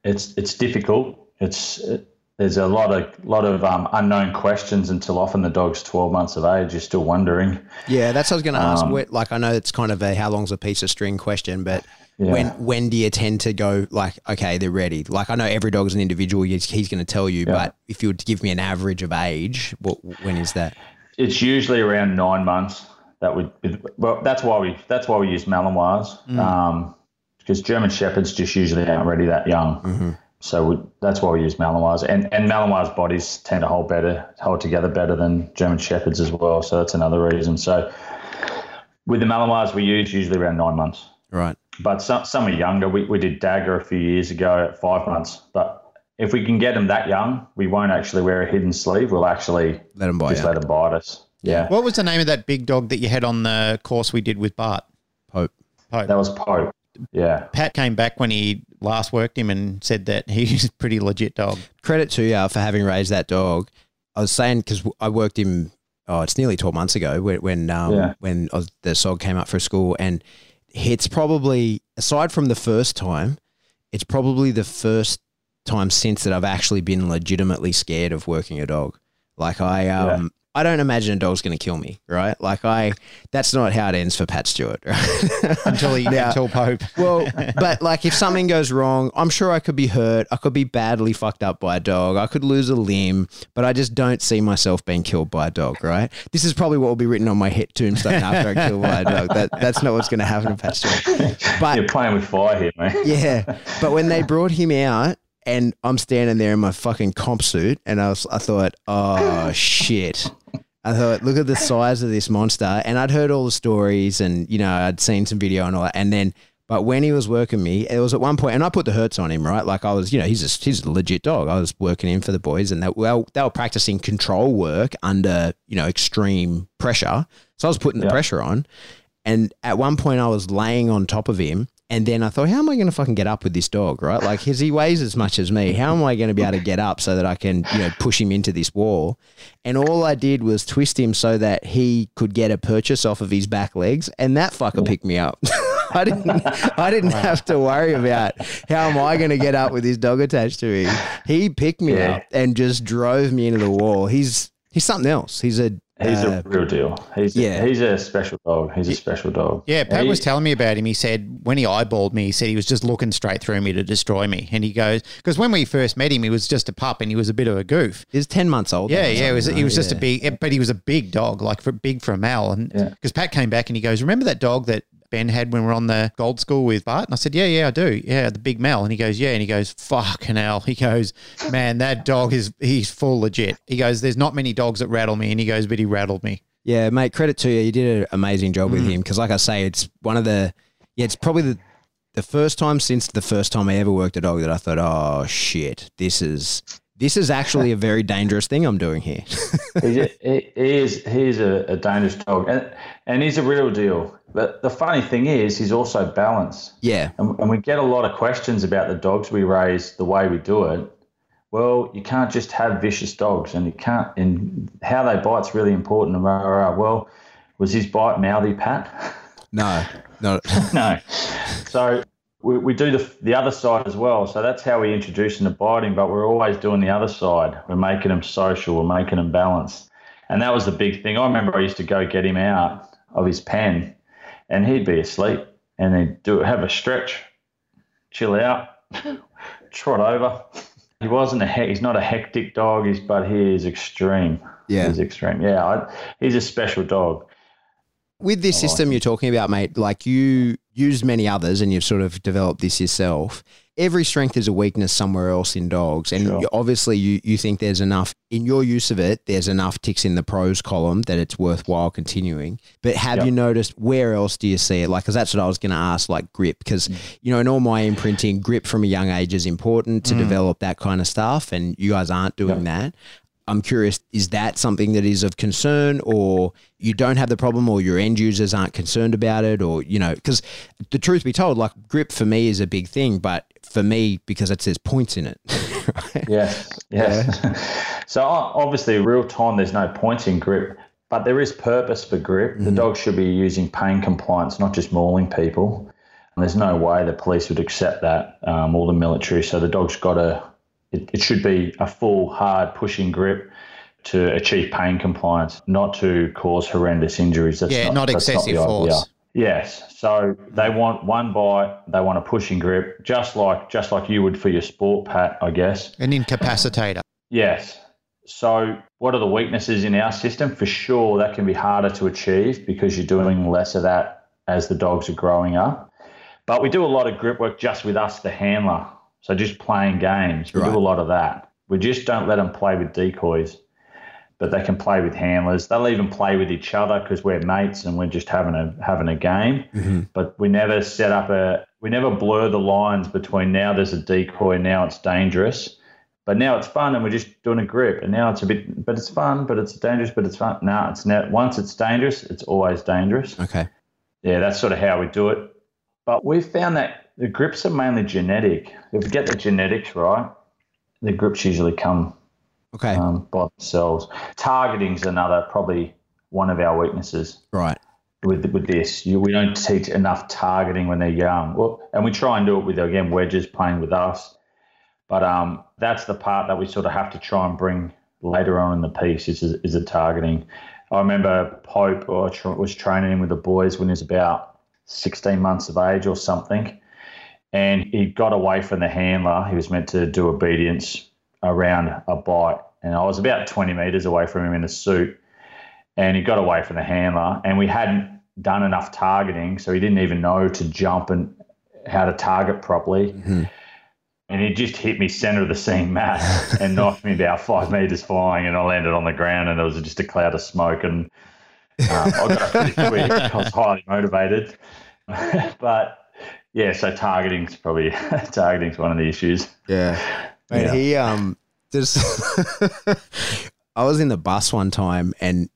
it's it's difficult. It's it, there's a lot of lot of um, unknown questions until often the dog's 12 months of age. You're still wondering. Yeah, that's what I was going to ask. Um, Where, like, I know it's kind of a how long's a piece of string question, but Yeah. when when do you tend to go like, okay, they're ready? Like, I know every dog's an individual. He's, he's going to tell you, but if you were to give me an average of age, what when is that? It's usually around nine months. That would be, well, that's why we that's why we use Malinois, um, because German shepherds just usually aren't ready that young. So we, that's why we use Malinois, and and Malinois bodies tend to hold better, hold together better than German shepherds as well. So that's another reason. So with the Malinois, we use usually around nine months. Right. But some some are younger. We we did Dagger a few years ago at five months. But if we can get them that young, we won't actually wear a hidden sleeve. We'll actually Let them bite just you. let them bite us. Yeah. What was the name of that big dog that you had on the course we did with Bart? Pope. Pope. That was Pope. Yeah. Pat came back when he last worked him and said that he's *laughs* a pretty legit dog. Credit to you for having raised that dog. I was saying because I worked him. Oh, it's nearly twelve months ago when when um, Yeah. when I was, the sog came up for school, and it's probably aside from the first time, it's probably the first time since that I've actually been legitimately scared of working a dog. Like I um I don't imagine a dog's going to kill me, right? Like I that's not how it ends for Pat Stewart. *laughs* Right? Until he Now- until Pope. well, *laughs* but like if something goes wrong, I'm sure I could be hurt. I could be badly fucked up by a dog. I could lose a limb, but I just don't see myself being killed by a dog, right? This is probably what will be written on my hit tombstone after I kill by a dog. That that's not what's going to happen to Pat Stewart. *laughs* But You're playing with fire here, mate. yeah, but when they brought him out and I'm standing there in my fucking comp suit, and I was, I thought, oh *laughs* shit. I thought, look at the size of this monster, and I'd heard all the stories, and you know, I'd seen some video and all that, and then, But when he was working me, it was at one point, and I put the hurts on him, right? Like I was, you know, he's a, he's a legit dog. I was working him for the boys, and they, well, they were practicing control work under, you know, extreme pressure. So I was putting the Yeah. pressure on. And at one point, I was laying on top of him. And then I thought, how am I going to fucking get up with this dog, right? Like, his, he weighs as much as me. How am I going to be able to get up so that I can, you know, push him into this wall? And all I did was twist him so that he could get a purchase off of his back legs, and that fucker picked me up. *laughs* I didn't, I didn't have to worry about how am I going to get up with this dog attached to me. He picked me Yeah. up and just drove me into the wall. He's he's something else. He's a He's uh, a real deal. He's yeah. he's a special dog. He's a special dog. Yeah, Pat He- was telling me about him. He said when he eyeballed me, he said he was just looking straight through me to destroy me. And he goes, because when we first met him, he was just a pup and he was a bit of a goof. he's ten months old. Yeah, yeah, it was something, he was right? just a big, but he was a big dog, like for big for a male. And Yeah. because Pat came back and he goes, remember that dog that Ben had when we were on the gold school with Bart? And I said, yeah, yeah, I do. Yeah, the big Mel. And he goes, yeah. And he goes, fucking hell. He goes, man, that dog is he's full legit. He goes, there's not many dogs that rattle me. And he goes, but he rattled me. Yeah, mate, credit to you. You did an amazing job Mm. with him because, like I say, it's one of the, yeah, it's probably the, the first time since the first time I ever worked a dog that I thought, oh shit, this is this is actually a very dangerous thing I'm doing here. *laughs* he's he he is he is a, a dangerous dog, and and he's a real deal. But the funny thing is, he's also balanced. yeah, And, and we get a lot of questions about the dogs we raise, the way we do it. Well, you can't just have vicious dogs, and you can't. And how they bite's really important. And rah, rah, rah. Well, was his bite mouthy, Pat? no, no, *laughs* no. So we, we do the the other side as well. So that's how we introduce them abiding. But we're always doing the other side. We're making them social. We're making them balanced. And that was the big thing. I remember I used to go get him out of his pen, and he'd be asleep, and he'd do have a stretch, chill out, *laughs* trot over. He wasn't a he- he's not a hectic dog, he's, but he is extreme. yeah. He's extreme. Yeah, I, he's a special dog. With this I like system you're talking about, mate, like you use many others and you've sort of developed this yourself. Every strength is a weakness somewhere else in dogs. And Sure. you- obviously, you, you think there's enough in your use of it, there's enough ticks in the pros column that it's worthwhile continuing. But have Yep. you noticed where else do you see it? Like, because that's what I was going to ask, like grip. Because, mm. you know, in all my imprinting, grip from a young age is important to mm. develop that kind of stuff. And you guys aren't doing Yep. that. I'm curious, is that something that is of concern or you don't have the problem or your end users aren't concerned about it or, you know, because the truth be told, like grip for me is a big thing, but for me, because it says points in it. *laughs* right? Yes, yes. *laughs* so obviously, real time, there's no points in grip, but there is purpose for grip. The dog should be using pain compliance, not just mauling people. And there's no way the police would accept that, um, or the military. So the dog's got to, it, it should be a full, hard pushing grip to achieve pain compliance, not to cause horrendous injuries. That's Yeah, not that's excessive idea. force. Yes. So they want one bite, they want a pushing grip, just like just like you would for your sport, Pat, I guess. An incapacitator. Yes. So, what are the weaknesses in our system? For sure, that can be harder to achieve because you're doing less of that as the dogs are growing up. But we do a lot of grip work just with us, the handler. So, just playing games. We Right. do a lot of that. We just don't let them play with decoys, but they can play with handlers. They'll even play with each other because we're mates and we're just having a having a game. Mhm. But we never set up a we never blur the lines between now there's a decoy, now it's dangerous. But now it's fun and we're just doing a grip. And now it's a bit, but it's fun, but it's dangerous, but it's fun. No, it's not. Once it's dangerous, it's always dangerous. Okay. Yeah, that's sort of how we do it. But we've found that the grips are mainly genetic. If we get the genetics right, the grips usually come Okay. um, by themselves. Targeting's another, probably one of our weaknesses right. with with this. You, we don't teach enough targeting when they're young. Well, and we try and do it with again wedges playing with us, but um, that's the part that we sort of have to try and bring later on in the piece is is the targeting. I remember Pope or was training him with the boys when he was about 16 months of age or something, and he got away from the handler. He was meant to do obedience around a bite, and I was about 20 meters away from him in a suit. And he got away from the handler. And we hadn't done enough targeting so he didn't even know to jump and how to target properly. Mhm. and he just hit me center of the scene mat and *laughs* knocked me about five meters flying. And i landed on the ground and there was just a cloud of smoke. And um, i got up pretty *laughs* quick. I was highly motivated. *laughs* But yeah, so targeting's probably *laughs* targeting's one of the issues. Yeah. Mate, Yeah. he um just *laughs* I was in the bus one time and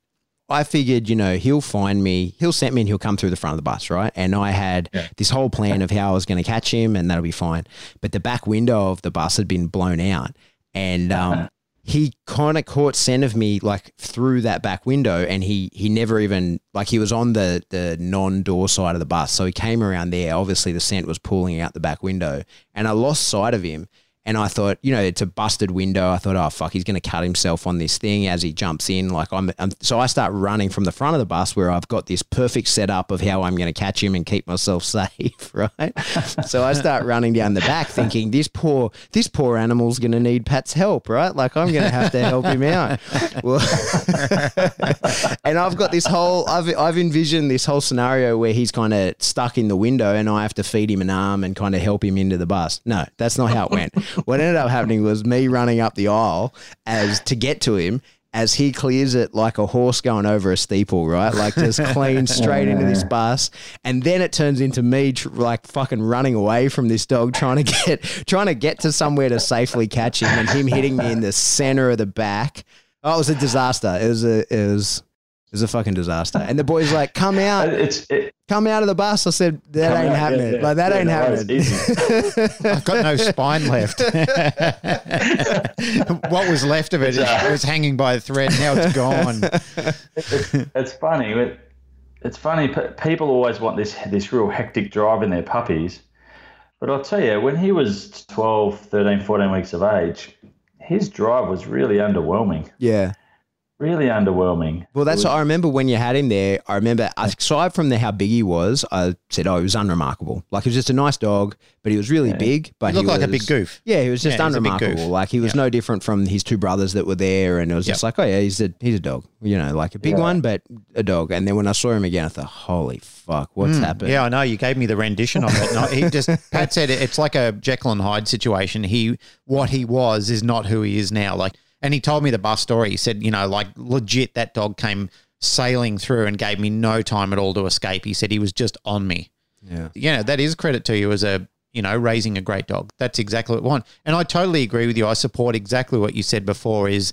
I figured, you know, he'll find me, he'll send me and he'll come through the front of the bus, right? And I had Yeah. this whole plan of how I was going to catch him and that'll be fine. But the back window of the bus had been blown out and um *laughs* he kind of caught scent of me like through that back window and he he never even like he was on the the non-door side of the bus. So he came around there. Obviously the scent was pulling out the back window and i lost sight of him and I thought, you know, it's a busted window. I thought, oh fuck, he's going to cut himself on this thing as he jumps in. Like I'm, I'm, so I start running from the front of the bus where I've got this perfect setup of how I'm going to catch him and keep myself *laughs* safe, right? so I start running down the back, thinking this poor, this poor animal's going to need Pat's help, right? Like I'm going to have to help him out. Well, *laughs* and I've got this whole, I've, I've envisioned this whole scenario where he's kind of stuck in the window and I have to feed him an arm and kind of help him into the bus. No, that's not how it went. What ended up happening was me running up the aisle as to get to him as he clears it like a horse going over a steeple, right? Like just clean *laughs* straight into this bus, and then it turns into me tr- like fucking running away from this dog, trying to get trying to get to somewhere to safely catch him, and him hitting me in the center of the back. Oh, it was a disaster. It was a it was it was a fucking disaster. And the boy's like, "Come out, It's it, come out of the bus." I said, "That ain't out, happening. yeah. Like that Yeah, ain't no, happening." *laughs* I've got no spine left. *laughs* what was left of it uh, was hanging by a thread. Now it's gone. it's funny. It, it's funny. People always want this this real hectic drive in their puppies, but I'll tell you, when he was 12, 13, 14 weeks of age, his drive was really underwhelming. yeah. Really underwhelming. Well, that's It what I remember when you had him there. I remember, aside from the how big he was, I said, "Oh, he was unremarkable. Like he was just a nice dog, but he was really big. But He looked like a big goof. Yeah, he was just Yeah, he was unremarkable. Like he was no different from his two brothers that were there, and it was just like, oh yeah, he's a he's a dog. You know, like a big Yeah. one, but a dog. And then when I saw him again, I thought, holy fuck, what's happened? Hmm. Yeah, I know. You gave me the rendition of it. No, he *laughs* just Pat said it, it's like a Jekyll and Hyde situation. He what he was is not who he is now. Like, and he told me the bus story. He said, you know, like legit, that dog came sailing through and gave me no time at all to escape. He said he was just on me. Yeah. You know, that is credit to you as a you know raising a great dog. That's exactly what we want. And I totally agree with you. I support exactly what you said before. Is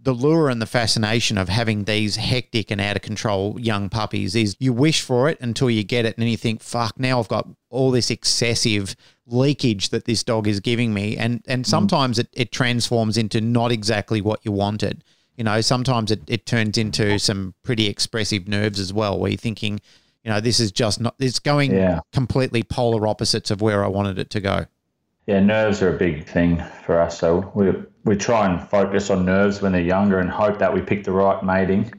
the lure and the fascination of having these hectic and out of control young puppies is you wish for it until you get it and then you think fuck now I've got all this excessive leakage that this dog is giving me and and mm. sometimes it, it transforms into not exactly what you wanted you know sometimes it, it turns into some pretty expressive nerves as well where you're thinking you know this is just not it's going Yeah. completely polar opposites of where I wanted it to go Yeah, nerves are a big thing for us. So we we try and focus on nerves when they're younger and hope that we pick the right mating.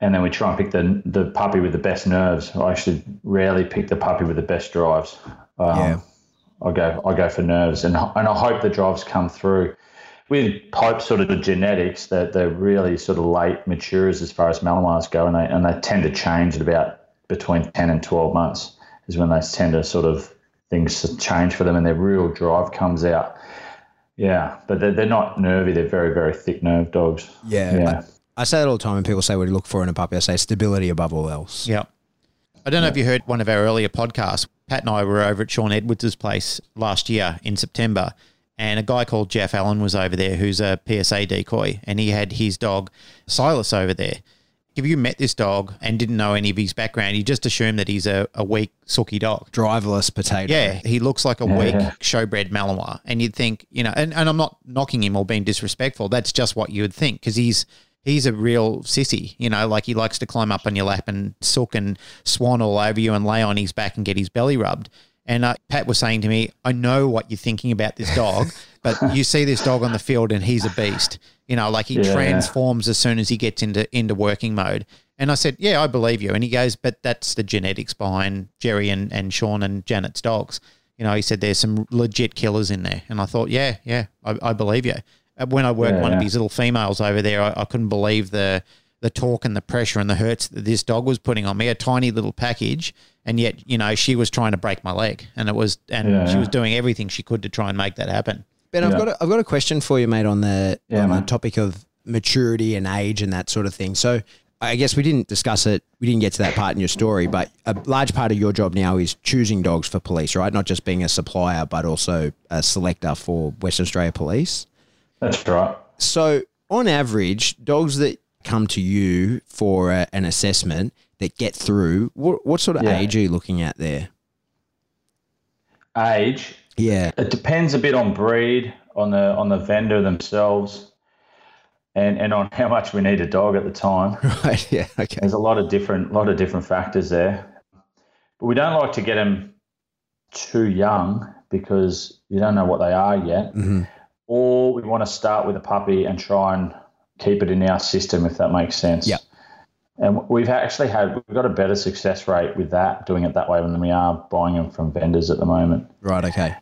And then we try and pick the the puppy with the best nerves. I actually rarely pick the puppy with the best drives. Um, Yeah. I go I go for nerves, and and I hope the drives come through. With Pope sort of the genetics, that they're really sort of late matures as far as Malinois go, and they and they tend to change at about between ten and twelve months is when they tend to sort of things change for them and their real drive comes out. Yeah, but they're, they're not nervy. They're very, very thick nerve dogs. Yeah. Yeah. I say that all the time when people say, what do you look for in a puppy? I say stability above all else. Yeah. I don't know if you heard one of our earlier podcasts. Pat and I were over at Sean Edwards' place last year in September, and a guy called Jeff Allen was over there who's a PSA decoy, and he had his dog Silas over there. If you met this dog and didn't know any of his background, you just assume that he's a, a weak, sooky dog. Driverless potato. Yeah, he looks like a weak Yeah. showbred Malinois, and you'd think, you know, and, and I'm not knocking him or being disrespectful. That's just what you would think because he's he's a real sissy, you know, like he likes to climb up on your lap and sook and swan all over you and lay on his back and get his belly rubbed. And uh, Pat was saying to me, I know what you're thinking about this dog, *laughs* but you see this dog on the field and he's a beast. You know, like he Yeah. transforms as soon as he gets into into working mode. And I said, Yeah, I believe you. And he goes, But that's the genetics behind Jerry and, and Sean and Janet's dogs. You know, he said there's some legit killers in there. And I thought, Yeah, yeah, I, I believe you. Uh, When I worked Yeah, one of these little females over there, I, I couldn't believe the the talk and the pressure and the hurts that this dog was putting on me. A tiny little package, and yet you know she was trying to break my leg, and it was and Yeah, she yeah. was doing everything she could to try and make that happen. Ben, I've got a, I've got a question for you, mate, on the Yeah, on the topic of maturity and age and that sort of thing. So I guess we didn't discuss it. We didn't get to that part in your story, but a large part of your job now is choosing dogs for police, right? Not just being a supplier, but also a selector for Western Australia Police. That's right. So, on average, dogs that come to you for a, an assessment that get through, what, what sort of Yeah. age are you looking at there? Age. Yeah. It depends a bit on breed, on the on the vendor themselves, and and on how much we need a dog at the time. *laughs* Right. Yeah. Okay. There's a lot of different lot of different factors there, but we don't like to get them too young because you don't know what they are yet. hmm Or we want to start with a puppy and try and keep it in our system, if that makes sense. Yeah. And we've actually had we've got a better success rate with that doing it that way than we are buying them from vendors at the moment. Right. Okay.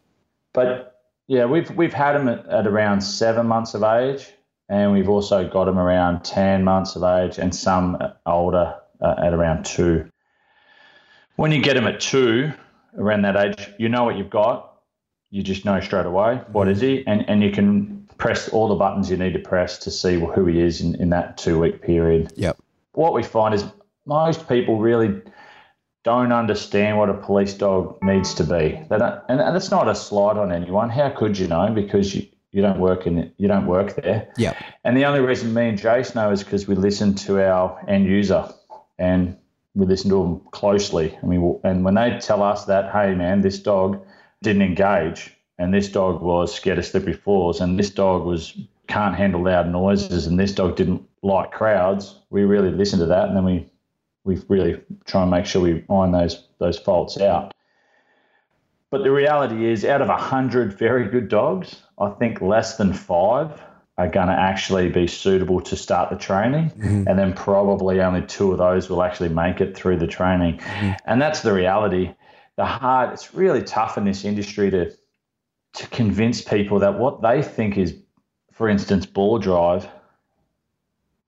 But yeah, we've we've had them at, at around seven months of age, and we've also got them around ten months of age, and some older uh, at around two. When you get them at two, around that age, you know what you've got. You just know straight away what is he, mm-hmm. and and you can press all the buttons you need to press to see who he is in, in that two week period Yep. what we find is most people really don't understand what a police dog needs to be. They don't, and that's not a slight on anyone. How could you know? Because you, you don't work in it, you don't work there. Yep. And the only reason me and Jace know is because we listen to our end user and we listen to them closely. And we and when they tell us that, hey man, this dog didn't engage, and this dog was scared of slippery floors, and this dog was can't handle loud noises, and this dog didn't like crowds, we really listen to that, and then we we really try and make sure we iron those those faults out. But the reality is, out of a hundred very good dogs, I think less than five are going to actually be suitable to start the training, mm-hmm. and then probably only two of those will actually make it through the training, mm-hmm. and that's the reality. The hard, it's really tough in this industry to to convince people that what they think is, for instance, ball drive,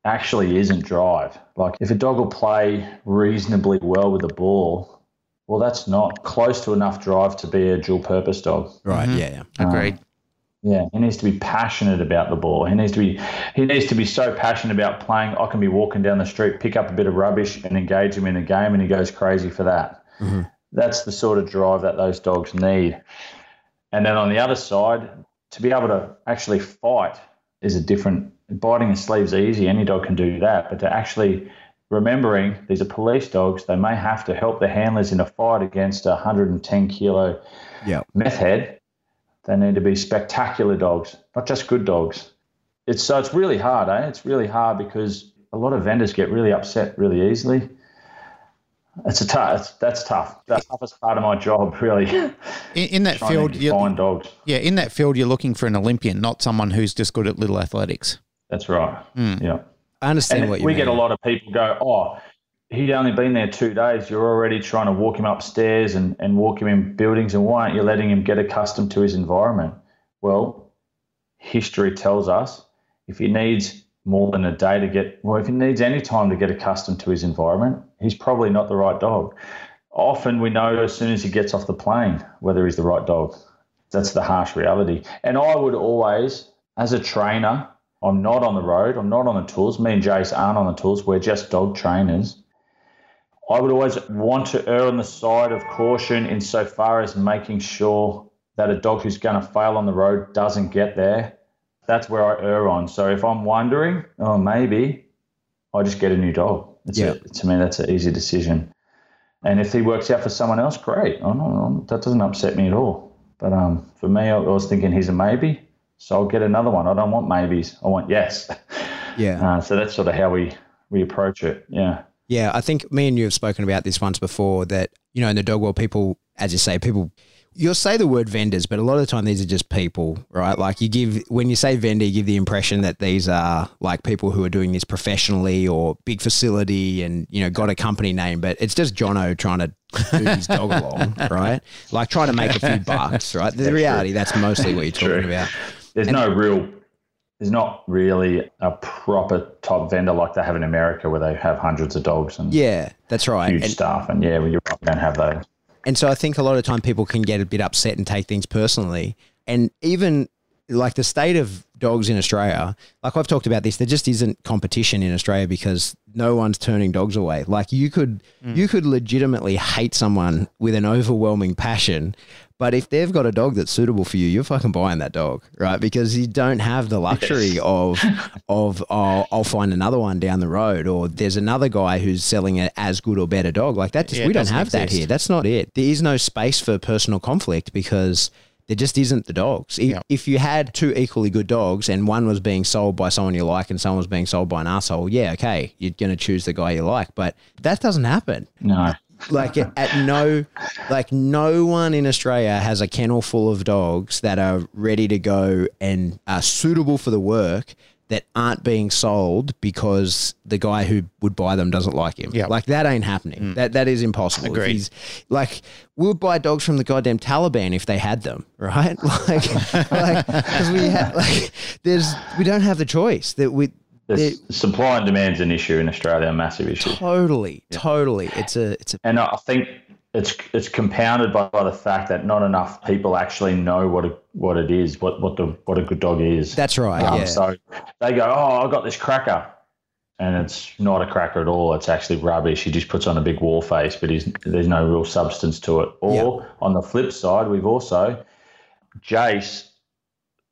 actually isn't drive. Like if a dog will play reasonably well with the ball, well, that's not close to enough drive to be a dual purpose dog. Right. Mhm. Yeah. Yeah. Agreed. Yeah, he needs to be passionate about the ball. He needs to be he needs to be so passionate about playing. I can be walking down the street, pick up a bit of rubbish, and engage him in a game, and he goes crazy for that. Mhm. That's the sort of drive that those dogs need. And then on the other side, to be able to actually fight is a different. Biting a sleeve's easy; any dog can do that. But to actually remembering these are police dogs, they may have to help the handlers in a fight against a 110 kilo Yep. meth head. They need to be spectacular dogs, not just good dogs. It's so it's really hard, eh? It's really hard because a lot of vendors get really upset really easily. It's a tough. It's, that's tough. That's the toughest part of my job, really. In, in that field, you find dogs. yeah, in that field, you're looking for an Olympian, not someone who's just good at little athletics. That's right. Mm. Yeah. I understand And what you we mean. get a lot of people go, oh, he'd only been there two days. You're already trying to walk him upstairs and, and walk him in buildings, and why aren't you letting him get accustomed to his environment? Well, history tells us if he needs more than a day to get, well, if he needs any time to get accustomed to his environment, he's probably not the right dog. Often we know as soon as he gets off the plane whether he's the right dog. That's the harsh reality. And I would always, as a trainer, I'm not on the road. I'm not on the tools. Me and Jace aren't on the tools. We're just dog trainers. I would always want to err on the side of caution insofar as making sure that a dog who's going to fail on the road doesn't get there. That's where I err on. So if I'm wondering, oh, maybe I just get a new dog. It's Yeah. a, to me, that's an easy decision. And if he works out for someone else, great. I don't, that doesn't upset me at all. But um, for me, I was thinking he's a maybe, so I'll get another one. I don't want maybes. I want yes. *laughs* yeah. Uh, so that's sort of how we we approach it. Yeah. Yeah, I think me and you have spoken about this once before that, you know, in the dog world, people, as you say, people, you'll say the word vendors, but a lot of the time these are just people, right? Like you give, when you say vendor, you give the impression that these are like people who are doing this professionally or big facility and, you know, got a company name, but it's just Jono trying to move his dog *laughs* along, right? Like trying to make a few bucks, right? The reality, that's mostly what you're talking True. about. There's no real. There's not really a proper top vendor like they have in America, where they have hundreds of dogs and Yeah, that's right. huge And- staff. And yeah, well, you're right, don't have those. And so I think a lot of time people can get a bit upset and take things personally. And even like the state of dogs in Australia, like I've talked about this, there just isn't competition in Australia because no one's turning dogs away. Like you could mm. you could legitimately hate someone with an overwhelming passion, but if they've got a dog that's suitable for you, you're fucking buying that dog, right? Because you don't have the luxury of *laughs* of oh, I'll find another one down the road, or there's another guy who's selling an as good or better dog. Like that, just, yeah, we don't have exist. that here. That's not it. There is no space for personal conflict because there just isn't the dogs. If, if you had two equally good dogs and one was being sold by someone you like and someone was being sold by an asshole, yeah, okay, you're going to choose the guy you like. But that doesn't happen. No. Like at no, like no one in Australia has a kennel full of dogs that are ready to go and are suitable for the work that aren't being sold because the guy who would buy them doesn't like him. Yeah. Like that ain't happening. Mm. That that is impossible. Agreed. like we would buy dogs from the goddamn Taliban if they had them, right? *laughs* Like, like because we have like there's we don't have the choice that we. The supply and demand's an issue in Australia, a massive issue. Totally, yeah. totally. It's a, it's a. And I think it's it's compounded by, by, the fact that not enough people actually know what a, what it is, what what the what a good dog is. That's right. Um, yeah. So they go, oh, I got this cracker, and it's not a cracker at all. It's actually rubbish. He just puts on a big war face, but there's no real substance to it. Or yep. on the flip side, we've also Jace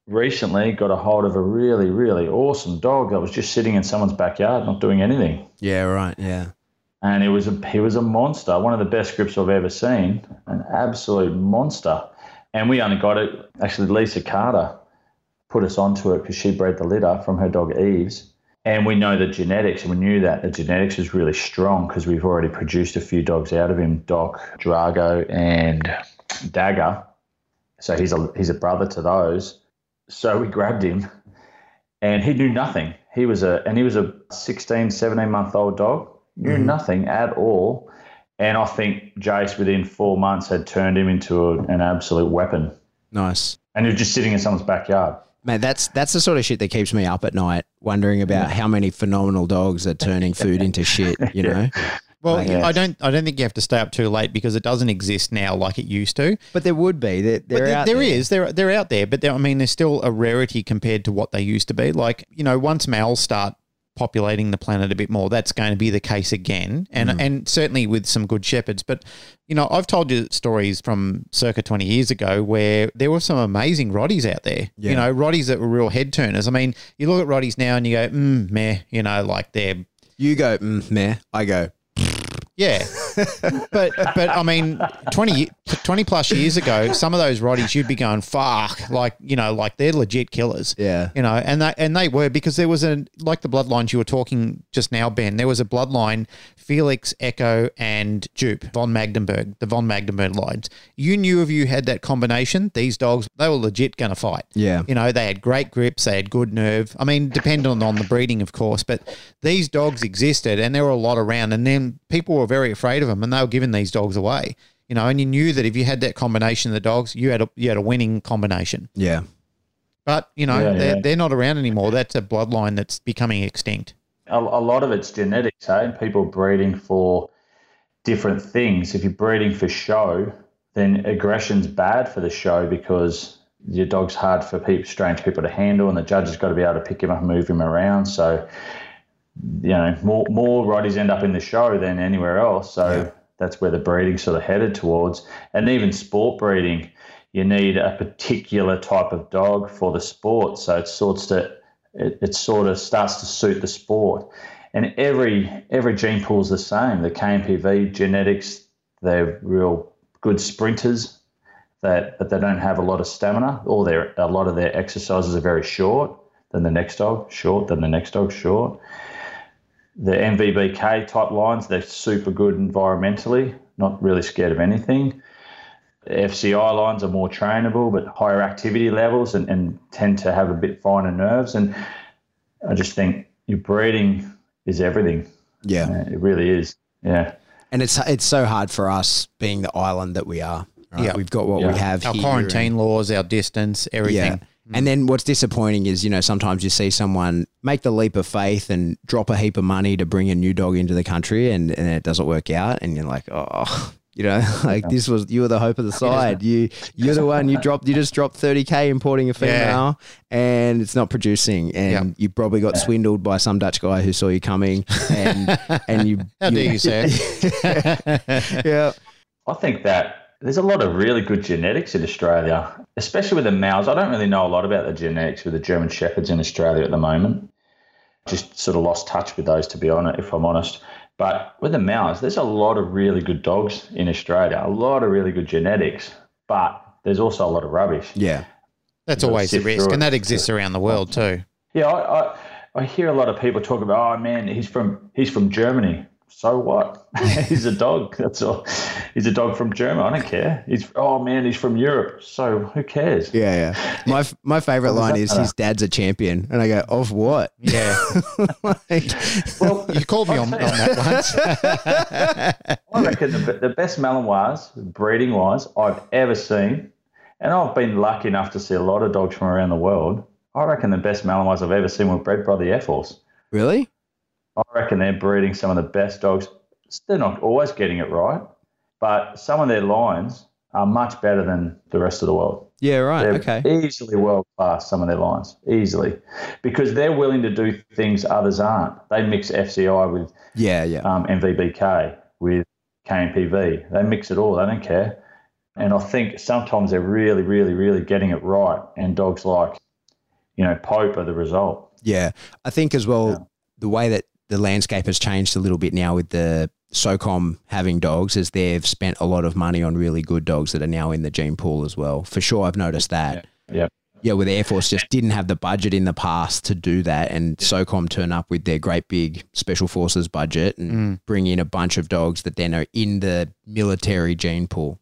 recently got a hold of a really really awesome dog that was just sitting in someone's backyard, not doing anything. Yeah. Right. Yeah and it was a he was a monster, one of the best grips I've ever seen, an absolute monster. And we only got it. Actually, Lisa Carter put us onto it because she bred the litter from her dog Eves, and we know the genetics, and we knew that the genetics was really strong because we've already produced a few dogs out of him, Doc, Drago, and Dagger. So he's a he's a brother to those. So we grabbed him, and he knew nothing. He was a and he was a 16, 17 month old dog knew mm-hmm. nothing at all. And I think Jace, within four months, had turned him into a, an absolute weapon. Nice. And he was just sitting in someone's backyard. Man, that's that's the sort of shit that keeps me up at night, wondering about how many phenomenal dogs are turning food into shit. You know. *laughs* Well, like, I don't. I don't think you have to stay up too late because it doesn't exist now like it used to. But there would be. They're, they're there, out there is. They're they're out there. But I mean, they're still a rarity compared to what they used to be. Like you know, once males start populating the planet a bit more. That's going to be the case again, and mm. and certainly with some good shepherds. But you know, I've told you stories from circa twenty years ago where there were some amazing Rotties out there. Yeah. You know, Rotties that were real head turners. I mean, you look at Rotties now and you go, mm, meh. You know, like they're you go mm, meh. I go yeah, but but I mean, 20, 20 plus years ago, some of those Rotties you'd be going fuck, like you know, like they're legit killers. Yeah, you know, and they and they were because there was a like the bloodlines you were talking just now, Ben. There was a bloodline, Felix, Echo, and Jupe von Magdeburg, the von Magdeburg lines. You knew if you had that combination, these dogs they were legit going to fight. Yeah, you know, they had great grips, they had good nerve. I mean, depending on the breeding, of course, but these dogs existed, and there were a lot around, and then people were were very afraid of them, and they were giving these dogs away. You know, and you knew that if you had that combination of the dogs, you had a you had a winning combination. Yeah. But you know, yeah, they're, yeah. they're not around anymore. That's a bloodline that's becoming extinct. A, a lot of it's genetics, hey? People breeding for different things. If you're breeding for show, then aggression's bad for the show because your dog's hard for people, strange people to handle, and the judge has got to be able to pick him up and move him around. So you know, more more Rotties end up in the show than anywhere else. So yeah. that's where the breeding sort of headed towards. And even sport breeding, you need a particular type of dog for the sport. So it sorts to it, it sort of starts to suit the sport. And every every gene pool is the same. The KNPV genetics, they're real good sprinters that but they don't have a lot of stamina or their a lot of their exercises are very short. Then the next dog short, then the next dog short the MVBK type lines, they're super good environmentally, not really scared of anything. FCI lines are more trainable, but higher activity levels and, and tend to have a bit finer nerves. And I just think your breeding is everything. Yeah, uh, it really is. Yeah, and it's it's so hard for us being the island that we are. Right? Yeah, we've got what yeah. we have. Our quarantine and, laws, our distance, everything. Yeah. And then what's disappointing is, you know, sometimes you see someone make the leap of faith and drop a heap of money to bring a new dog into the country and, and it doesn't work out. And you're like, oh, *laughs* You know, *laughs* like this was you were the hope of the *laughs* side. You you're the one you dropped. You just dropped thirty k importing a female, and it's not producing. And you probably got swindled by some Dutch guy who saw you coming, and and you. How dare you say yeah. I think that there's a lot of really good genetics in Australia, especially with the males. I don't really know a lot about the genetics with the German Shepherds in Australia at the moment. Just sort of lost touch with those, to be honest, if I'm honest. But with the males, there's a lot of really good dogs in Australia, a lot of really good genetics, but there's also a lot of rubbish. Yeah. That's always the risk, and that exists around the world too. Yeah, I, I, I hear a lot of people talk about, oh man, he's from he's from Germany so what? *laughs* *laughs* he's a dog. That's all. He's a dog from Germany. I don't care. He's oh man, he's from Europe. So who cares? Yeah, yeah. My my favorite line is his dad's a champion, and I go, of what? Yeah. *laughs* like, well, you called me on, on that once. I reckon the, the best Malinois, breeding wise, I've ever seen, and I've been lucky enough to see a lot of dogs from around the world. I reckon the best Malinois I've ever seen were bred by the Air Force. Really? I reckon they're breeding some of the best dogs. They're not always getting it right, but some of their lines are much better than the rest of the world. Yeah, right. They're okay. Easily world class, some of their lines, easily, because they're willing to do things others aren't. They mix FCI with yeah, yeah, um, NVBK with KNPV. They mix it all. They don't care. And I think sometimes they're really, really, really getting it right. And dogs like, you know, Pope are the result. Yeah, I think as well yeah. the way that the landscape has changed a little bit now with the SOCOM having dogs as they've spent a lot of money on really good dogs that are now in the gene pool as well. For sure, I've noticed that. Yeah. yeah. Yeah, where the Air Force just didn't have the budget in the past to do that, and SOCOM turn up with their great big Special Forces budget and mm. bring in a bunch of dogs that then are in the military gene pool.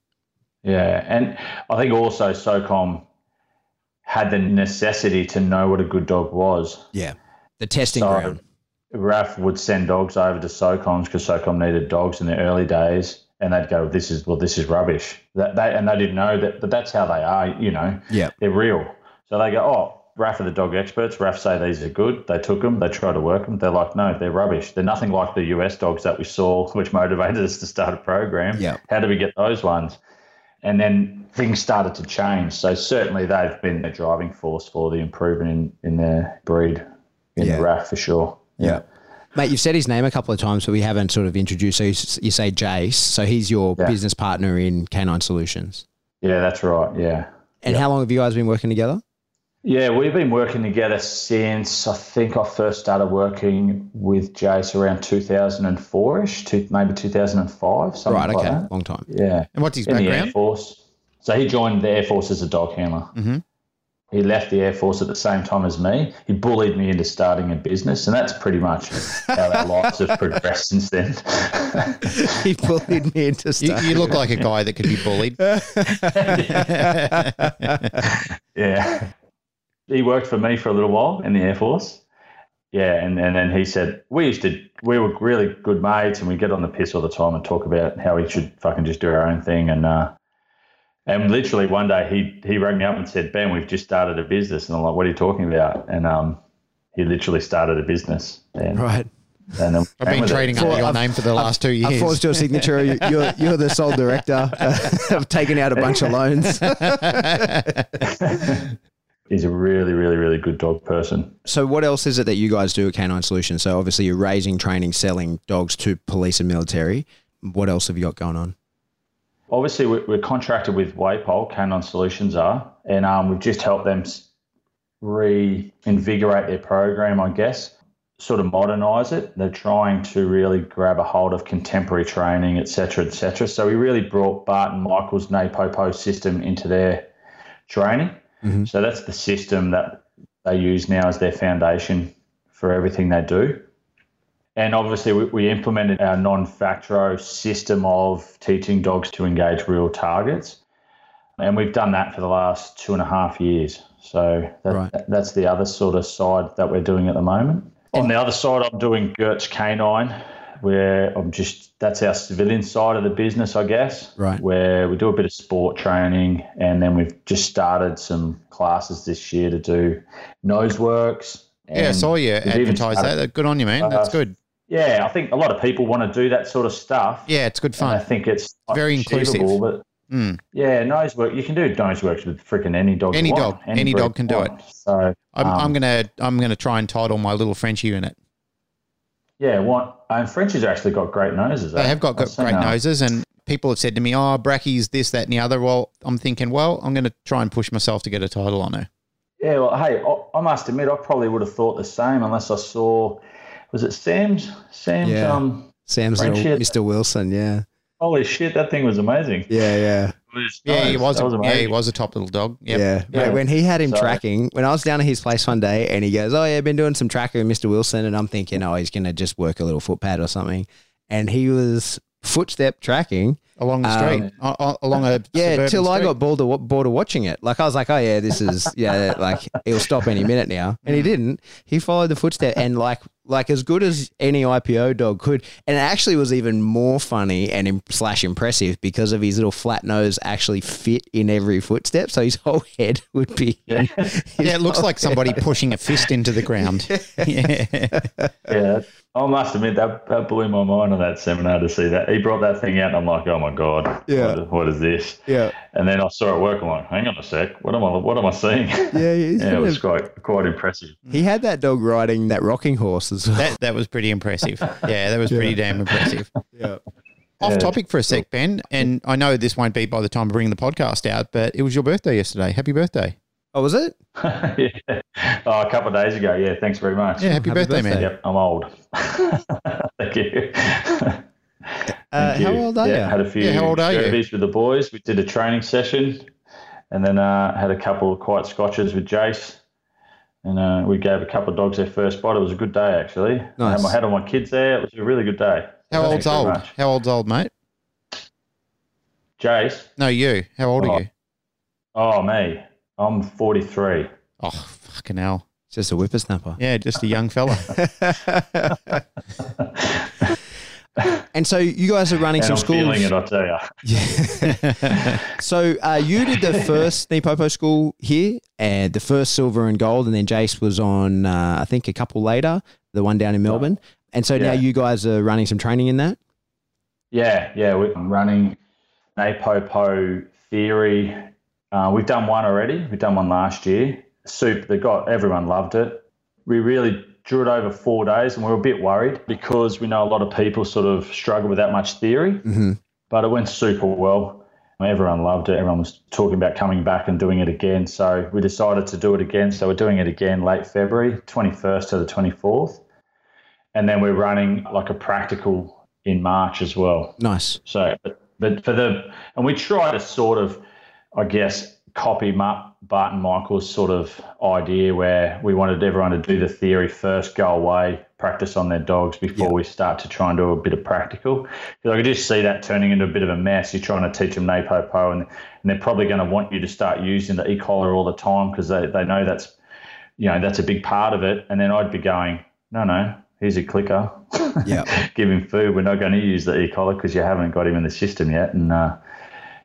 Yeah, and I think also SOCOM had the necessity to know what a good dog was. Yeah, the testing so, ground. RAAF would send dogs over to SOCOMs because SOCOM needed dogs in the early days, and they'd go, "This is well, this is rubbish." That they and they didn't know that, but that's how they are. You know, yeah, they're real. So they go, "Oh, RAAF are the dog experts. RAAF say these are good. They took them. They try to work them. They're like, no, they're rubbish. They're nothing like the US dogs that we saw, *laughs* which motivated us to start a program. Yeah. How do we get those ones? And then things started to change. So certainly they've been a driving force for the improvement in, in their breed in yeah. the RAAF for sure. Yeah. Mate, you've said his name a couple of times, but we haven't sort of introduced. So you, you say Jace. So he's your yeah. business partner in Canine Solutions. Yeah, that's right. Yeah. And yeah. how long have you guys been working together? Yeah, we've been working together since I think I first started working with Jace around 2004 ish, to maybe 2005. Something right, okay. Like Long time. Yeah. And what's his in background? The Air Force. So he joined the Air Force as a dog handler. Mm-hmm. He left the Air Force at the same time as me. He bullied me into starting a business, and that's pretty much how our *laughs* lives have progressed since then. *laughs* he bullied me into starting. You, you, look like a guy that could be bullied. *laughs* yeah. He worked for me for a little while in the Air Force. Yeah, and, and then he said we used to we were really good mates and we get on the piss all the time and talk about how we should fucking just do our own thing and uh, and literally one day he he rang me up and said, Ben, we've just started a business. And I'm like, what are you talking about? And um, he literally started a business. And, right. And I've been trading under your I've, name for the last two years. I forced your signature. You're, you're the sole director. *laughs* I've taken out a bunch of loans. *laughs* He's a really, really, really good dog person. So, what else is it that you guys do at Canine Solutions? So, obviously, you're raising, training, selling dogs to police and military. What else have you got going on? Obviously we're contracted with WAPOL, Canine Solutions are, and um, we've just helped them reinvigorate their program, I guess, sort of modernise it. They're trying to really grab a hold of contemporary training, etc., etc. So we really brought Barton Michaels NePoPo system into their training. Mm-hmm. So that's the system that they use now as their foundation for everything they do. And obviously, we, we implemented our non factoro system of teaching dogs to engage real targets. And we've done that for the last two and a half years. So that, right. that's the other sort of side that we're doing at the moment. On the other side, I'm doing Geurts Canine, where I'm just that's our civilian side of the business, I guess. Right. Where we do a bit of sport training, and then we've just started some classes this year to do nose works. Yeah, I saw you advertise that. Good on you, man. That's uh, good. Yeah, I think a lot of people want to do that sort of stuff. Yeah, it's good fun. I think it's Very inclusive. But Mm. yeah, nose work. You can do nose works with freaking any dog. Any dog. Any breed dog can do want. So I'm, um, I'm gonna I'm gonna try and title my little Frenchie unit. yeah, what? And Frenchies actually got great noses. They eh? have got, got great that. noses, and people have said to me, "Oh, brackies, this, that, and the other." Well, I'm thinking, well, I'm going to try and push myself to get a title on her. Yeah, well, hey, I, I must admit, I probably would have thought the same unless I saw. Was it Sam's? Sam's. Yeah. Um, Sam's. Mr. Wilson. Yeah. holy shit, that thing was amazing. Yeah. Yeah. Was Yeah, he nice. was. That A, yeah, he was a top little dog. Yep. Yeah. Yeah. Mate, when he had him So- tracking, when I was down at his place one day and he goes, Oh, yeah, I've been doing some tracking with Mr. Wilson. And I'm thinking, Oh, he's going to just work a little footpad or something. And he was footstep tracking. along the street, Um, o- o- along a *laughs* Yeah, suburban till I got bored of, bored of watching it. Like I was like, oh yeah, this is yeah, like he'll stop any minute now, and he didn't. He followed the footstep, and like like as good as any IPO dog could, and it actually was even more funny and im- slash impressive because of his little flat nose actually fit in every footstep, so his *laughs* whole head would be. *laughs* Yeah. Yeah, it looks like somebody *laughs* pushing a fist into the ground. Yeah. Yeah, I must admit that, that blew my mind on that seminar to see that he brought that thing out, and I'm like, oh my god, Yeah. what, what is this? Yeah, And then I saw it work. I'm like, hang on a sec, what am I? What am I seeing? yeah, yeah, it was quite quite impressive. he had that dog riding that rocking horse as well. That that was pretty impressive. Yeah, that was pretty damn impressive. yeah. Off topic for a sec, Ben, and I know this won't be by the time I bring the podcast out, but it was your birthday yesterday. Happy birthday! Oh, was it? *laughs* yeah. Oh, a couple of days ago. Yeah, thanks very much. Yeah, happy, Happy birthday, birthday. man. Yep, I'm old. *laughs* Thank you. Uh, Thank how you. old are yeah, you? Had a few Yeah, how old are you? with the boys. We did a training session, and then uh, had a couple of quiet scotches with Jace. And uh, we gave a couple of dogs their first bite. It was a good day, actually. I Nice. had, my, had all my kids there. It was a really good day. How Thanks old's old? much. How old's old, mate? Jace. No, you. How old Oh. are you? Oh, me. I'm 43. Oh, fucking hell. Just a whippersnapper. Yeah, just a young fella. *laughs* *laughs* *laughs* and so you guys are running And some I'm schools. feeling it, I tell you. *laughs* Yeah. *laughs* so uh, you did the first NePoPo school here, and the first silver and gold, and then Jace was on, uh, I think, a couple later, the one down in Melbourne. And so now you guys are running some training in that. Yeah, yeah. We're running NePoPo theory. Uh, we've done one already. We've done one last year. Soup, they got everyone loved it. We really drew it over four days, and we were a bit worried because we know a lot of people sort of struggle with that much theory. Mm-hmm. But it went super well. Everyone loved it. Everyone was talking about coming back and doing it again. So we decided to do it again. So we're doing it again late February, 21st to the 24th. And then we're running like a practical in March as well. Nice. So, but, but for the, and we try to sort of, I guess, copy Ma- Barton Michael's sort of idea where we wanted everyone to do the theory first, go away, practice on their dogs before Yeah. we start to try and do a bit of practical. Because I could just see that turning into a bit of a mess. You're trying to teach them NePoPo and, and they're probably going to want you to start using the e-collar all the time because they, they know that's, you know, that's a big part of it. And then I'd be going, no, no, here's your clicker. *laughs* Yeah. Give him food. We're not going to use the e-collar because you haven't got him in the system yet. And uh,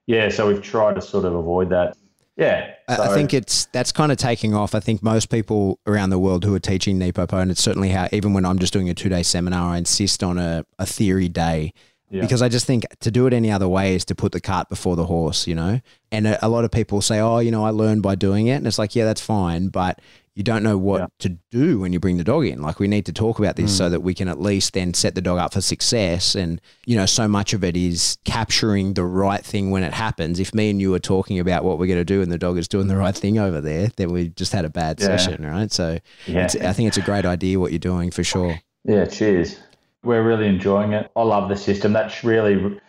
yeah, so we've tried to sort of avoid that. Yeah. I- I think it's that's kind of taking off. I think most people around the world who are teaching NePoPo, and it's certainly how even when I'm just doing a two day seminar, I insist on a, a theory day Yeah. because I just think to do it any other way is to put the cart before the horse, you know. And a, a lot of people say, "Oh, you know, I learned by doing it," and it's like, yeah, that's fine, but you don't know what Yeah. to do when you bring the dog in. Like we need to talk about this so mm. that we can at least then set the dog up for success. And you know, so much of it is capturing the right thing when it happens. If me and you are talking about what we're going to do and the dog is doing the right thing over there, then we just had a bad Yeah. session, right? So yeah. it's, I think it's a great idea what you're doing for sure. Yeah, cheers. We're really enjoying it. I love the system. That's really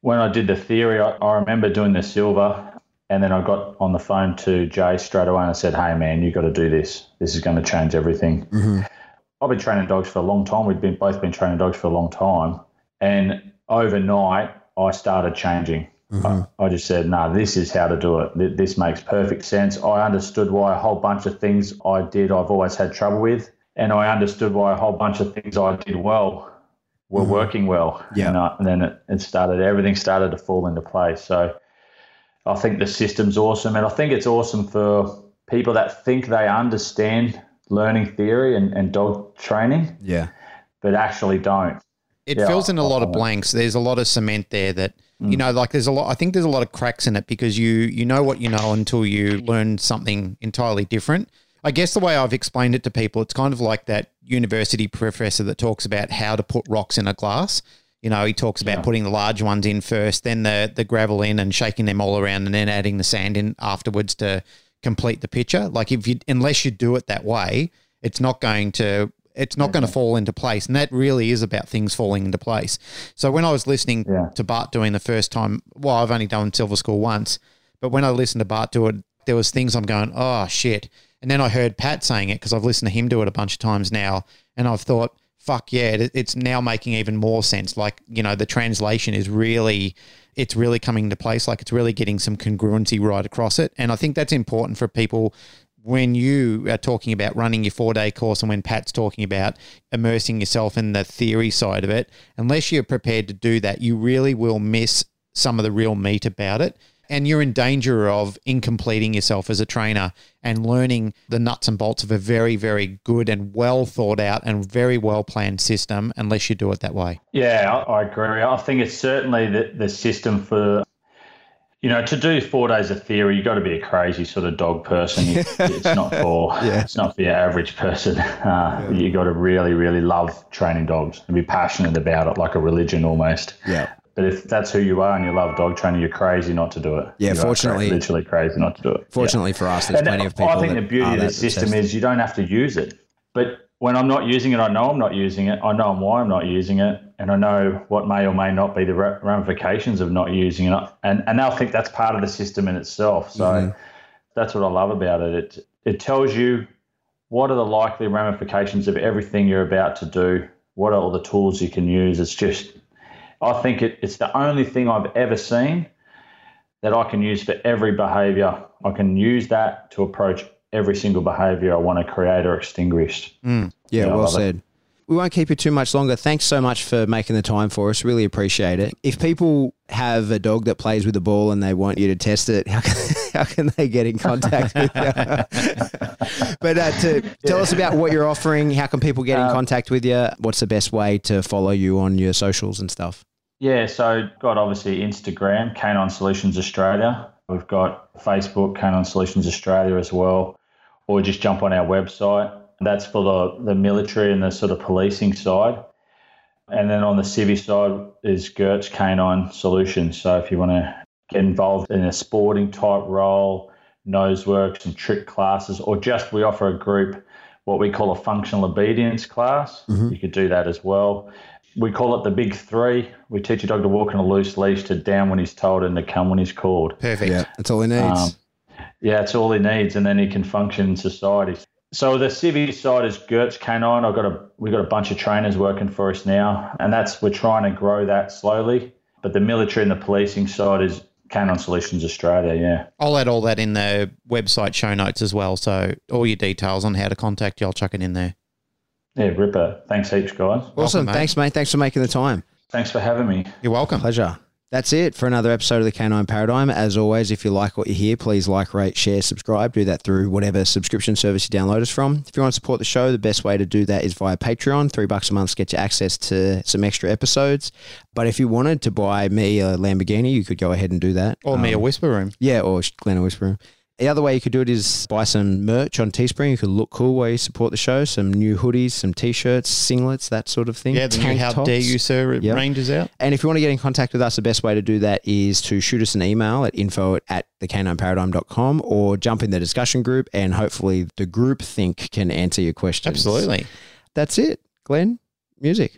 when I did the theory. I, I remember doing the silver, and then I got on the phone to Jay straight away and I said, "Hey, man, you've got to do this. This is going to change everything." Mm-hmm. I've been training dogs for a long time. We've been both been training dogs for a long time, and overnight I started changing. I, I just said, "No, this is how to do it. This makes perfect sense." I understood why a whole bunch of things I did I've always had trouble with, and I understood why a whole bunch of things I did well were working well. Yeah. and, I, and then it, it started. Everything started to fall into place. So I think the system's awesome, and I think it's awesome for people that think they understand learning theory and, and dog training Yeah. but actually don't. It yeah, fills in a lot of blanks. There's a lot of cement there that mm. you know, like there's a lot. I think there's a lot of cracks in it because you you know what you know until you learn something entirely different. I guess the way I've explained it to people, it's kind of like that university professor that talks about how to put rocks in a glass. You know, he talks about yeah. putting the large ones in first, then the the gravel in, and shaking them all around, and then adding the sand in afterwards to complete the picture. Like if you unless you do it that way, it's not going to it's not going to fall into place. And that really is about things falling into place. So when I was listening yeah. to Bart doing the first time, well, I've only done Silver School once, but when I listened to Bart do it, there was things I'm going, oh shit. And then I heard Pat saying it because I've listened to him do it a bunch of times now, and I've thought, fuck yeah, it's now making even more sense. Like you know, the translation is really, it's really coming to place. Like it's really getting some congruency right across it, and I think that's important for people when you are talking about running your four day course and when Pat's talking about immersing yourself in the theory side of it, unless you're prepared to do that, you really will miss some of the real meat about it. And you're in danger of incompleting yourself as a trainer and learning the nuts and bolts of a very, very good and well thought out and very well planned system unless you do it that way. Yeah, I agree. I think it's certainly the, the system for you know, to do four days of theory, you've got to be a crazy sort of dog person. it's not *laughs* for yeah. it's not for your average person. *laughs* Uh, yeah. You got to really, really love training dogs and be passionate about it, like a religion almost. Yeah. But if that's who you are and you love dog training, you're crazy not to do it. Yeah, you fortunately, literally crazy not to do it. Fortunately yeah. for us, there's and plenty of people. I think the beauty of the system is you don't have to use it, but when I'm not using it, I know I'm not using it. I know why I'm not using it, and I know what may or may not be the ramifications of not using it. And and I think that's part of the system in itself. So mm-hmm. that's what I love about it. It it tells you what are the likely ramifications of everything you're about to do. What are all the tools you can use? It's just, I think it, it's the only thing I've ever seen that I can use for every behavior. I can use that to approach every single behavior I want to create or extinguish. Mm. Yeah, well said. It. We won't keep you too much longer. Thanks so much for making the time for us. Really appreciate it. If people have a dog that plays with the ball and they want you to test it, how can, *laughs* how can they get in contact with you? *laughs* but uh, to tell us about what you're offering, how can people get in um, contact with you? What's the best way to follow you on your socials and stuff? Yeah, so got obviously Instagram, Canine Solutions Australia. We've got Facebook, Canine Solutions Australia as well, or just jump on our website. That's for the, the military and the sort of policing side. And then on the civvy side is Geurts Canine Solutions. So if you want to get involved in a sporting type role, nose works and trick classes, or just we offer a group what we call a functional obedience class. Mm-hmm. You could do that as well we call it the big three. We teach a dog to walk on a loose leash, to down when he's told, and to come when he's called. Perfect. Yeah, that's all he needs. Um, yeah, it's all he needs, and then he can function in society. So the civvy side is Geurts Canine. I've got a we've got a bunch of trainers working for us now, and that's we're trying to grow that slowly. But the military and the policing side is Canine Solutions Australia. Yeah, I'll add all that in the website show notes as well. So all your details on how to contact you, I'll chuck it in there. Yeah, Ripper. Thanks heaps, guys. Awesome. Welcome, mate. Thanks, mate. Thanks for making the time. Thanks for having me. You're welcome. Pleasure. That's it for another episode of the Canine Paradigm. As always, if you like what you hear, please like, rate, share, subscribe. Do that through whatever subscription service you download us from. If you want to support the show, the best way to do that is via Patreon. Three bucks a month gets you access to some extra episodes. But if you wanted to buy me a Lamborghini, you could go ahead and do that. Or um, me a um, Whisper Room. Yeah, or Glenn a Whisper Room. The other way you could do it is buy some merch on Teespring. You could look cool while you support the show. Some new hoodies, some t-shirts, singlets, that sort of thing. Yeah, the Tank How tops. Dare You Sir yep. range is out. And if you want to get in contact with us, the best way to do that is to shoot us an email at info at thecanineparadigm.com or jump in the discussion group and hopefully the group think can answer your questions. Absolutely. That's it. Glenn, music.